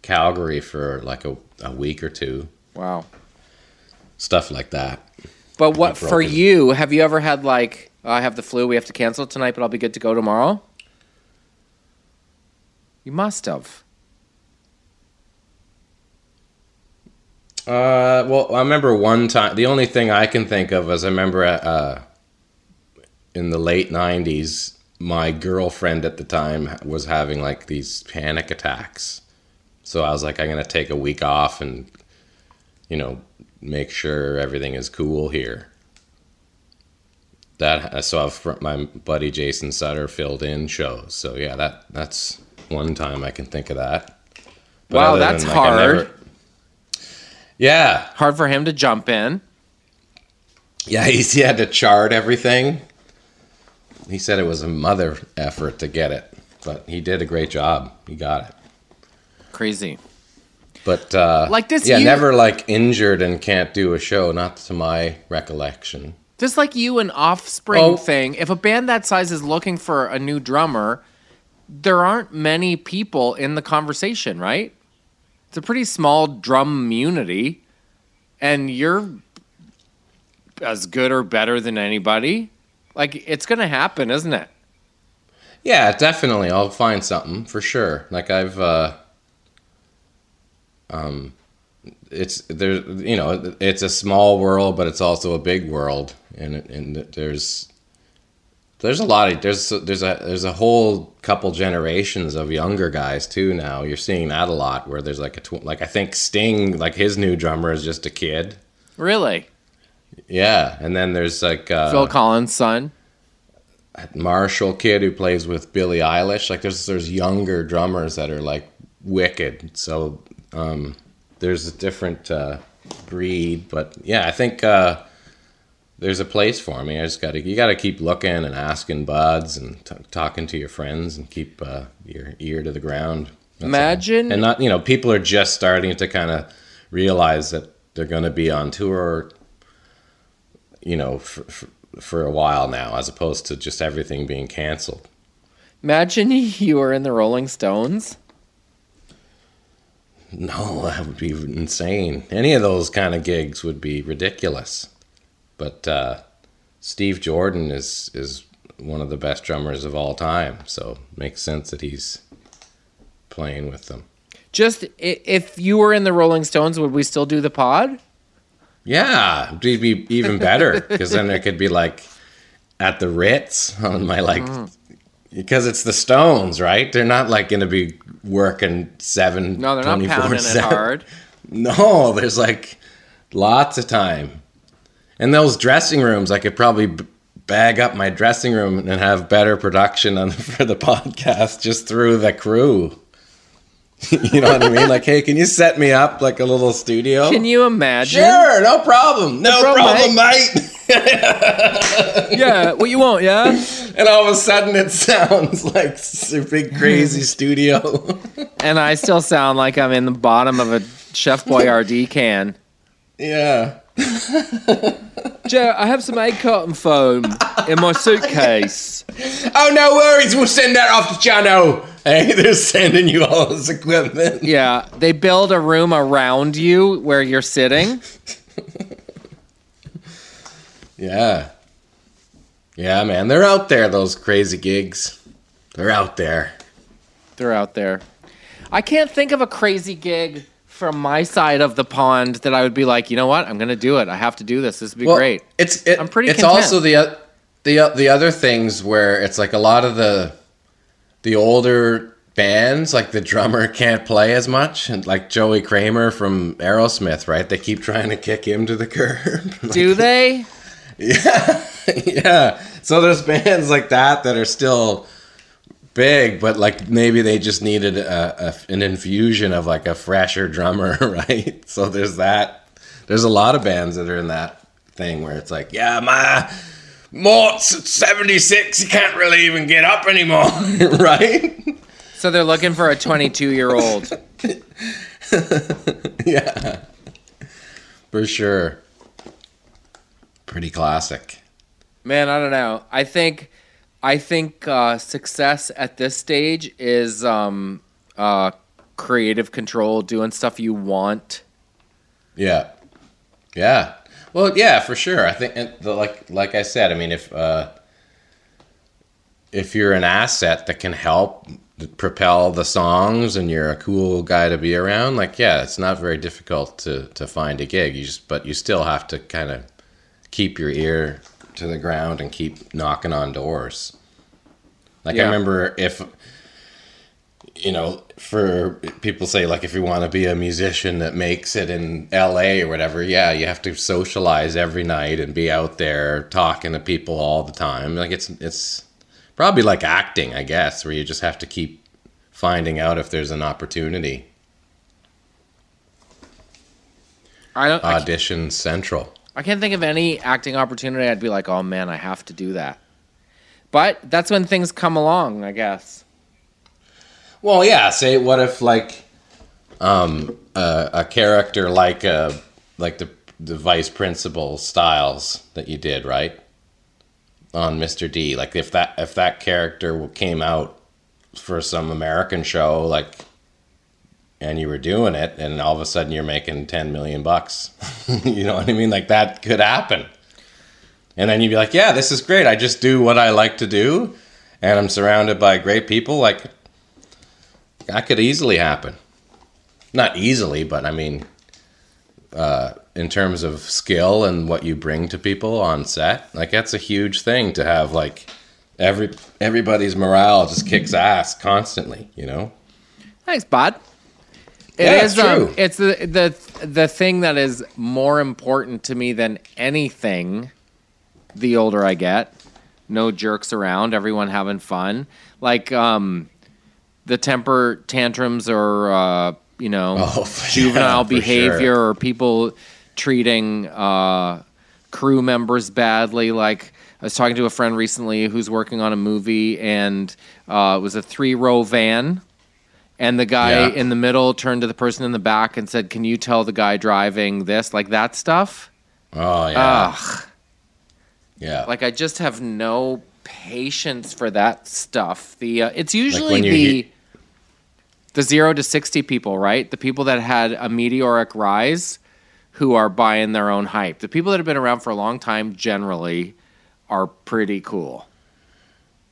calgary for like a, a week or two Wow. stuff like that But what for you? Have you ever had like "Oh, I have the flu, we have to cancel tonight, but I'll be good to go tomorrow? You must have. Uh, well, I remember one time. The only thing I can think of is I remember uh, in the late '90s, my girlfriend at the time was having like these panic attacks. So I was like, I'm gonna take a week off and, you know, make sure everything is cool here. That I saw my buddy Jason Sutter filled in shows. So yeah, that that's one time I can think of that. But Wow, that's than, like, hard. never- yeah, Hard for him to jump in. Yeah, he, he had to chart everything. He said it was a mother effort to get it, but he did a great job. He got it. Crazy. But uh, Like this yeah, you- never like injured and can't do a show, not to my recollection. Just like you and Offspring Oh. thing, if a band that size is looking for a new drummer, there aren't many people in the conversation, right? It's a pretty small drum community, and you're as good or better than anybody. Like it's gonna happen, isn't it? Yeah, definitely. I'll find something for sure. Like I've, uh, um, it's there. You know, it's a small world, but it's also a big world, and and there's there's a lot of there's there's a there's a whole couple generations of younger guys too now. You're seeing that a lot where there's like a tw- like I think Sting like his new drummer is just a kid. Really? Yeah, and then there's like uh, Phil Collins' son. Marshall kid who plays with Billie Eilish. Like there's there's younger drummers that are like wicked. So um, there's a different uh, breed, but yeah, I think uh, there's a place for me. I just got to you got to keep looking and asking buds and t- talking to your friends and keep uh, your ear to the ground. That's all. Imagine and not you know people are just starting to kind of realize that they're going to be on tour. You know, for, for, for a while now, as opposed to just everything being canceled. imagine you were in the Rolling Stones. No, that would be insane. Any of those kind of gigs would be ridiculous. But uh, Steve Jordan is is one of the best drummers of all time, so it makes sense that he's playing with them. Just if you were in the Rolling Stones, would we still do the pod? Yeah, it'd be even better because then it could be like at the Ritz on my like because it's the Stones, right? They're not like going to be working seven. No, they're not pounding it hard. No, there's like lots of time. In those dressing rooms, I could probably b- bag up my dressing room and have better production on, for the podcast just through the crew. you know what I mean? Like, hey, can you set me up like a little studio? Can you imagine? Sure, no problem. No problem, problem, mate. Yeah, what you want? Yeah. and all of a sudden it sounds like a big crazy studio. And I still sound like I'm in the bottom of a Chef Boyardee can. yeah. Joe, I have some egg carton foam in my suitcase. Oh, no worries. We'll send that off to Jono. Hey, they're sending you all this equipment. Yeah, they build a room around you where you're sitting. Yeah. Yeah, man. They're out there, those crazy gigs. They're out there. They're out there. I can't think of a crazy gig from my side of the pond that I would be like, you know what? I'm gonna do it. I have to do this. This would be great. It's it, I'm pretty It's content. also the the the other things where it's like a lot of the the older bands, like the drummer can't play as much, and like Joey Kramer from Aerosmith, right? They keep trying to kick him to the curb. Do they? yeah, yeah. So there's bands like that that are still big, but like maybe they just needed a, a, an infusion of like a fresher drummer, right? So there's that. There's a lot of bands that are in that thing where it's like, yeah, my Mort's 76, he can't really even get up anymore, right? So they're looking for a 22 year old. yeah, for sure. Pretty classic. Man, I don't know. I think, I think uh, success at this stage is um, uh, creative control, doing stuff you want. Yeah, yeah. Well, yeah, for sure. I think, and the, like, like I said, I mean, if uh, if you're an asset that can help propel the songs, and you're a cool guy to be around, like, yeah, it's not very difficult to to find a gig. You just, but you still have to kind of keep your ear to the ground and keep knocking on doors. Like Yeah. I remember if you know, for people say like if you want to be a musician that makes it in LA or whatever, yeah, you have to socialize every night and be out there talking to people all the time. Like it's it's probably like acting, I guess, where you just have to keep finding out if there's an opportunity. I don't. I, Audition Central. I can't think of any acting opportunity. I'd be like, oh man, I have to do that. But that's when things come along, I guess. Well, yeah. Say, what if like um, a, a character like uh like the the vice principal Styles that you did right on Mr. D. Like if that if that character came out for some American show, like, and you were doing it, and all of a sudden you're making ten million bucks. you know what I mean? Like that could happen. And then you'd be like, yeah, this is great. I just do what I like to do. and I'm surrounded by great people, like that could easily happen. Not easily, but I mean, uh, in terms of skill and what you bring to people on set, like that's a huge thing to have. Like every everybody's morale just kicks ass constantly. You know. Thanks, bud. It Yeah, is. it's true. Um, it's the the the thing that is more important to me than anything. The older I get, no jerks around, everyone having fun. Like um, the temper tantrums or uh, you know Oh, juvenile yeah, behavior sure. or people treating uh, crew members badly. Like I was talking to a friend recently who's working on a movie, and uh, it was a three row van. And the guy Yeah. in the middle turned to the person in the back and said, "Can you tell the guy driving this like that stuff?" Oh yeah. Ugh. yeah. Like I just have no patience for that stuff. The uh, it's usually you the the zero to sixty people, right? The people that had a meteoric rise, who are buying their own hype. The people that have been around for a long time generally are pretty cool.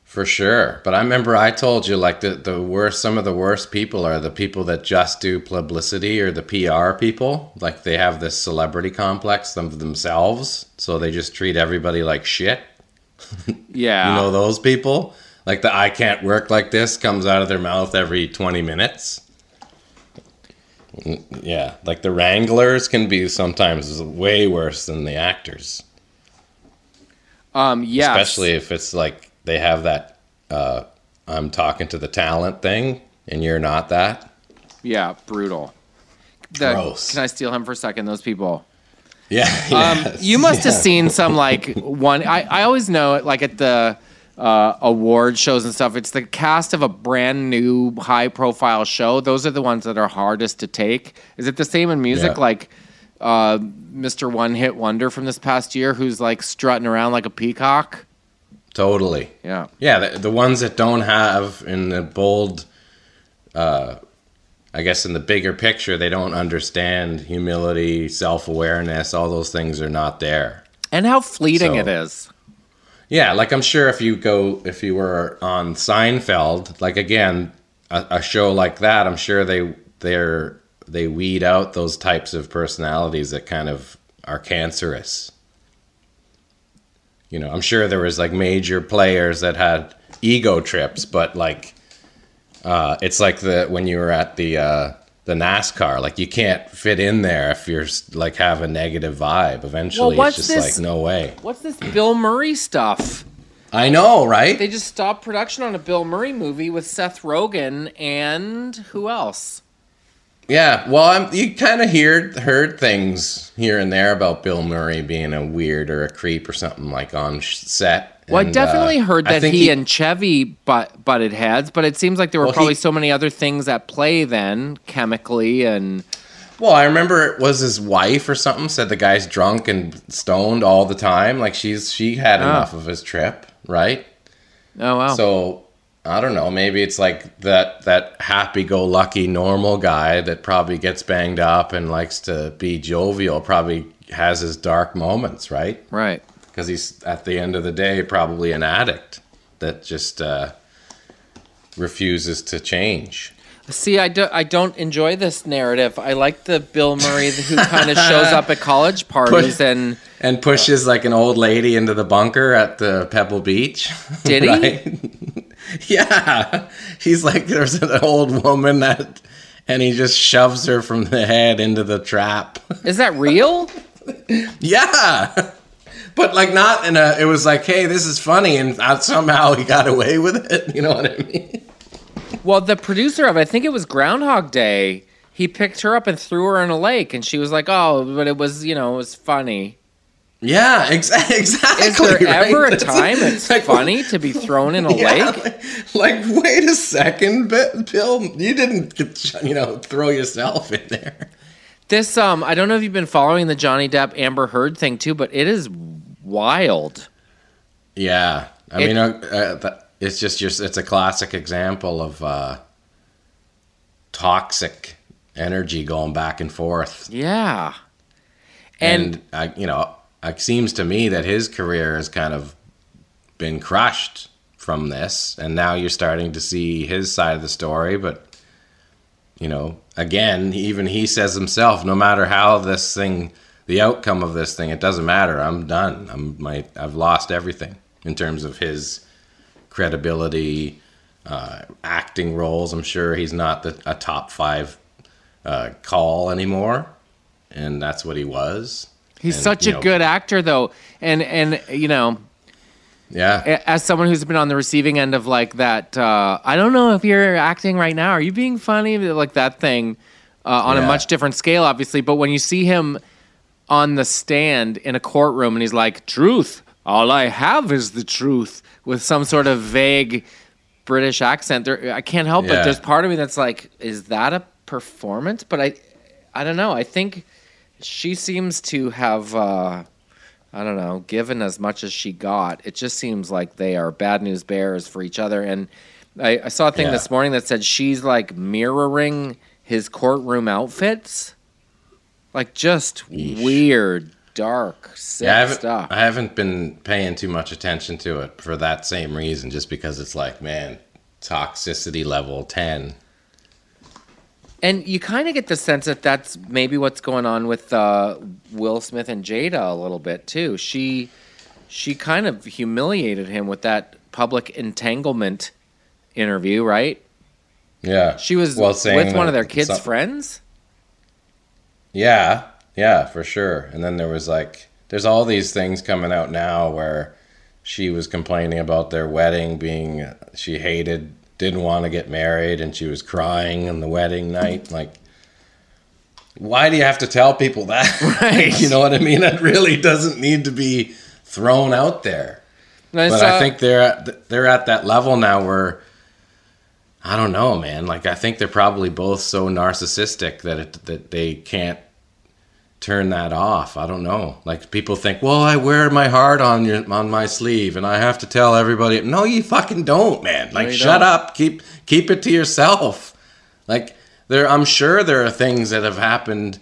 For sure. But I remember I told you like the, the worst some of the worst people are the people that just do publicity or the PR people. Like they have this celebrity complex of themselves. So they just treat everybody like shit. Yeah, You know those people? Like the I can't work like this comes out of their mouth every 20 minutes. Mm, Yeah, like the wranglers can be sometimes way worse than the actors. um, yes. especially if it's like they have that uh, I'm talking to the talent thing and you're not that. yeah, brutal. The- Gross. Can I steal him for a second? Those people. Yeah. Um, yes, you must have seen some like one. I, I always know it like at the uh, award shows and stuff. It's the cast of a brand new high profile show. Those are the ones that are hardest to take. Is it the same in music? Yeah. Like uh, Mr. One Hit Wonder from this past year, who's like strutting around like a peacock. Totally. Yeah. Yeah, the, the ones that don't have in the bold, uh, I guess in the bigger picture, they don't understand humility, self awareness. All those things are not there. And how fleeting So- it is. Yeah, like I'm sure if you go, if you were on Seinfeld, like again, a, a show like that, I'm sure they they're they weed out those types of personalities that kind of are cancerous. You know, I'm sure there was like major players that had ego trips, but like, uh, it's like the when you were at the uh, the NASCAR, like you can't fit in there if you're like have a negative vibe. Eventually, what's it's just this- like no way. What's this Bill Murray stuff? I know, right? They just stopped production on a Bill Murray movie with Seth Rogen and who else? Yeah, well, I'm, you kind of heard heard things here and there about Bill Murray being a weird or a creep or something like on set. Well, I definitely uh, heard that think he, and Chevy butt, butted heads, but it seems like there were Well, probably he- so many other things at play then, chemically and Well, I remember it was his wife or something said the guy's drunk and stoned all the time. Like she's she had Ah. enough of his trip, right? oh wow. So I don't know. Maybe it's like that that happy-go-lucky normal guy that probably gets banged up and likes to be jovial. Probably has his dark moments, right? right. Because he's at the end of the day probably an addict that just uh, refuses to change. See, I, do, I don't enjoy this narrative. I like the Bill Murray who kind of shows up at college parties and And pushes like an old lady into the bunker at the Pebble Beach. Did he? Right? yeah, he's like there's an old woman that, and he just shoves her from the head into the trap. is that real? yeah. But like not in a, it was like, hey, this is funny, and uh, somehow he got away with it. You know what I mean? Well, the producer of it, I think it was Groundhog Day. He picked her up and threw her in a lake, and she was like, "Oh, but it was, you know, it was funny." Yeah, exa- exactly. Is there right? ever a That's- time it's like, funny to be thrown in a Yeah, lake? like, like, wait a second, Bill, you didn't, you know, throw yourself in there. This, um, I don't know if you've been following the Johnny Depp Amber Heard thing too, but it is wild. Yeah, I It- mean, uh, uh, it's just, just, it's a classic example of uh, toxic energy going back and forth. Yeah, and, And, I, you know, it seems to me that his career has kind of been crushed from this, and now you're starting to see his side of the story. But you know, again, even he says himself, no matter how this thing, the outcome of this thing, it doesn't matter. I'm done. I'm my I've lost everything in terms of his credibility, uh, acting roles. I'm sure he's not the, a top five uh, call anymore, and that's what he was. He's And, such a know, good actor, though, and and you know, Yeah, as someone who's been on the receiving end of like that, uh, I don't know if you're acting right now. Are you being funny? Like that thing uh, on a much different scale, obviously. But when you see him on the stand in a courtroom and he's like, "Truth, all I have is the truth," with some sort of vague British accent, there, I can't help but Yeah. there's part of me that's like, "Is that a performance?" But I, I don't know. I think she seems to have. Uh, I don't know, given as much as she got, it just seems like they are bad news bears for each other. And I, I saw a thing Yeah. this morning that said she's like mirroring his courtroom outfits. Like just weird, dark, sick yeah. I stuff. I haven't been paying too much attention to it for that same reason, just because it's like, man, toxicity level ten. And you kind of get the sense that that's maybe what's going on with uh, Will Smith and Jada a little bit too. She she kind of humiliated him with that public entanglement interview, right? Yeah, She was Well, with one of their kids' some- friends. Yeah, yeah, for sure. And then there was like, there's all these things coming out now where she was complaining about their wedding being, she hated, didn't want to get married, and she was crying on the wedding night. Like, why do you have to tell people that? Right. you know what I mean? It really doesn't need to be thrown out there. I But saw- I think they're at, they're at that level now where I don't know, man. Like I think they're probably both so narcissistic that it, that they can't turn that off. I don't know. Like people think, "Well, I wear my heart on your on my sleeve and I have to tell everybody." No, you fucking don't, man. Like you shut don't. up. Keep keep it to yourself. Like there I'm sure there are things that have happened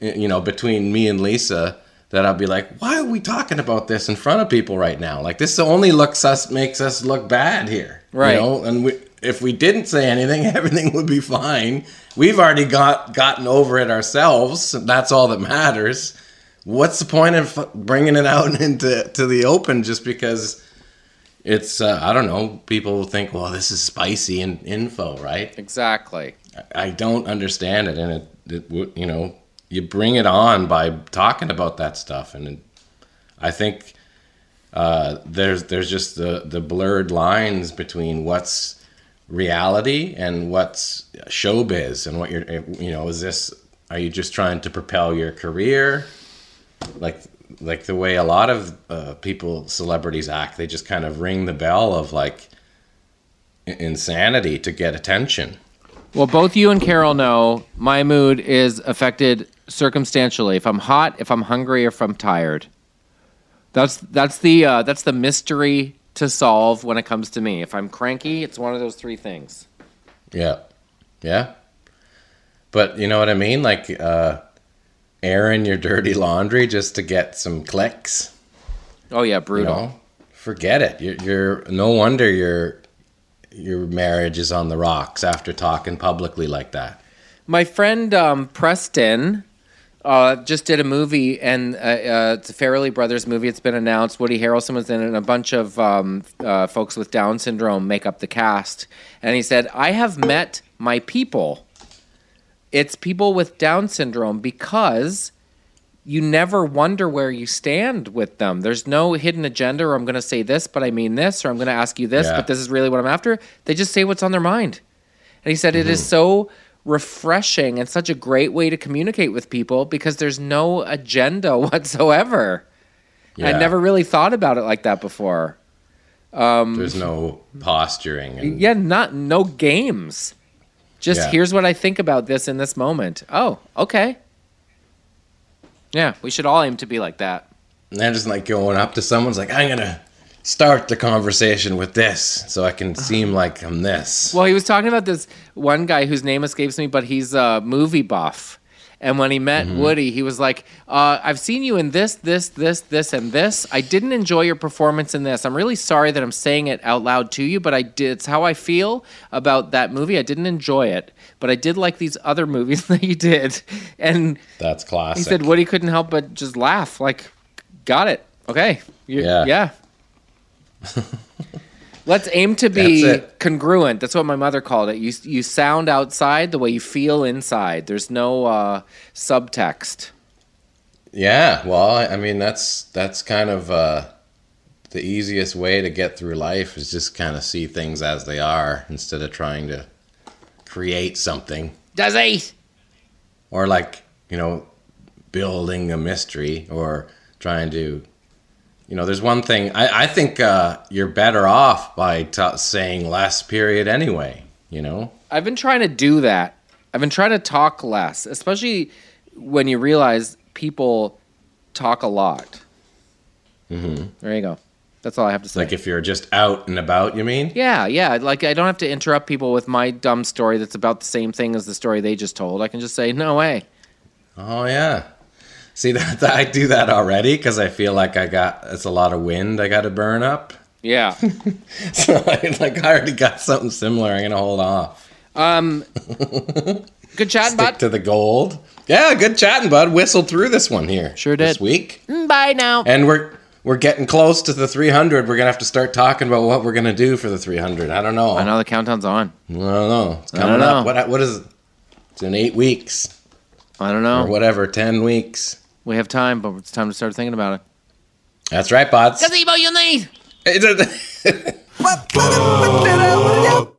you know, between me and Lisa that I'll be like, why are we talking about this in front of people right now? Like this only looks us makes us look bad here. Right. You know, and we if we didn't say anything, everything would be fine. We've already got gotten over it ourselves. That's all that matters. What's the point of bringing it out into to the open just because it's uh, I don't know. People think, well, this is spicy and info, right? exactly. I don't understand it, and it, it you know you bring it on by talking about that stuff, and it, I think uh, there's there's just the the blurred lines between what's reality and what's showbiz, and what you're you know is this are you just trying to propel your career, like like the way a lot of uh, people celebrities act, they just kind of ring the bell of like insanity to get attention. Well, both you and Carol know my mood is affected circumstantially. If I'm hot, if I'm hungry, or if I'm tired. That's that's the uh, that's the mystery to solve when it comes to me. If I'm cranky, it's one of those three things. Yeah. Yeah. But you know what I mean? Like uh airing your dirty laundry just to get some clicks, Oh yeah, you brutal. know? Forget it. You're, you're no wonder your your marriage is on the rocks after talking publicly like that. My friend um, Preston uh, just did a movie, and uh, uh, it's a Farrelly Brothers movie. It's been announced. Woody Harrelson was in it, and a bunch of um, uh, folks with Down syndrome make up the cast. And he said, "I have met my people. It's people with Down syndrome because." You never wonder where you stand with them. There's no hidden agenda, or I'm going to say this, but I mean this, or I'm going to ask you this, Yeah. but this is really what I'm after. They just say what's on their mind. And he said it Mm-hmm. is so refreshing and such a great way to communicate with people because there's no agenda whatsoever. I never really thought about it like that before. Um, there's no posturing and Yeah, not no games. Just Yeah. here's what I think about this in this moment. Oh, okay. Yeah, we should all aim to be like that. And they're just like going up to someone's like, I'm gonna start the conversation with this so I can seem like I'm this. Well, he was talking about this one guy whose name escapes me, but he's a movie buff. And when he met Mm-hmm. Woody, he was like, uh, I've seen you in this, this, this, this, and this. I didn't enjoy your performance in this. I'm really sorry that I'm saying it out loud to you, but I did. It's how I feel about that movie. I didn't enjoy it, but I did like these other movies that you did. And That's classic. he said Woody couldn't help but just laugh. Like, got it. Okay. You- Yeah. Yeah. Let's aim to be That's congruent. That's what my mother called it. You you sound outside the way you feel inside. There's no uh, subtext. Yeah, well, I mean that's that's kind of uh, the easiest way to get through life is just kind of see things as they are instead of trying to create something Does he? or like you know building a mystery or trying to you know there's one thing I, I think uh, you're better off by t- saying less period anyway you know I've been trying to do that. I've been trying to talk less, especially when you realize people talk a lot. Mm-hmm. There you go. That's all I have to say. like if you're just out and about you mean Yeah, yeah. Like I don't have to interrupt people with my dumb story that's about the same thing as the story they just told. I can just say, "No way." Oh yeah. See that, that I do that already because I feel like I got it's a lot of wind I got to burn up. Yeah. So I, like I already got something similar. I'm gonna hold off. Um. good chat, Stick bud. to the gold. Yeah, good chatting, bud. Whistled through this one here. Sure did. This week, Bye now. and we're we're getting close to the 300. We're gonna have to start talking about what we're gonna do for the 300. I don't know. I know the countdown's on. I don't know. It's coming up. know. What what is it? It's in eight weeks I don't or know. whatever. Ten weeks. We have time, but it's time to start thinking about it. That's right, bots. Gazebo, you need. It's a- Ba-ba-da-ba-da-da.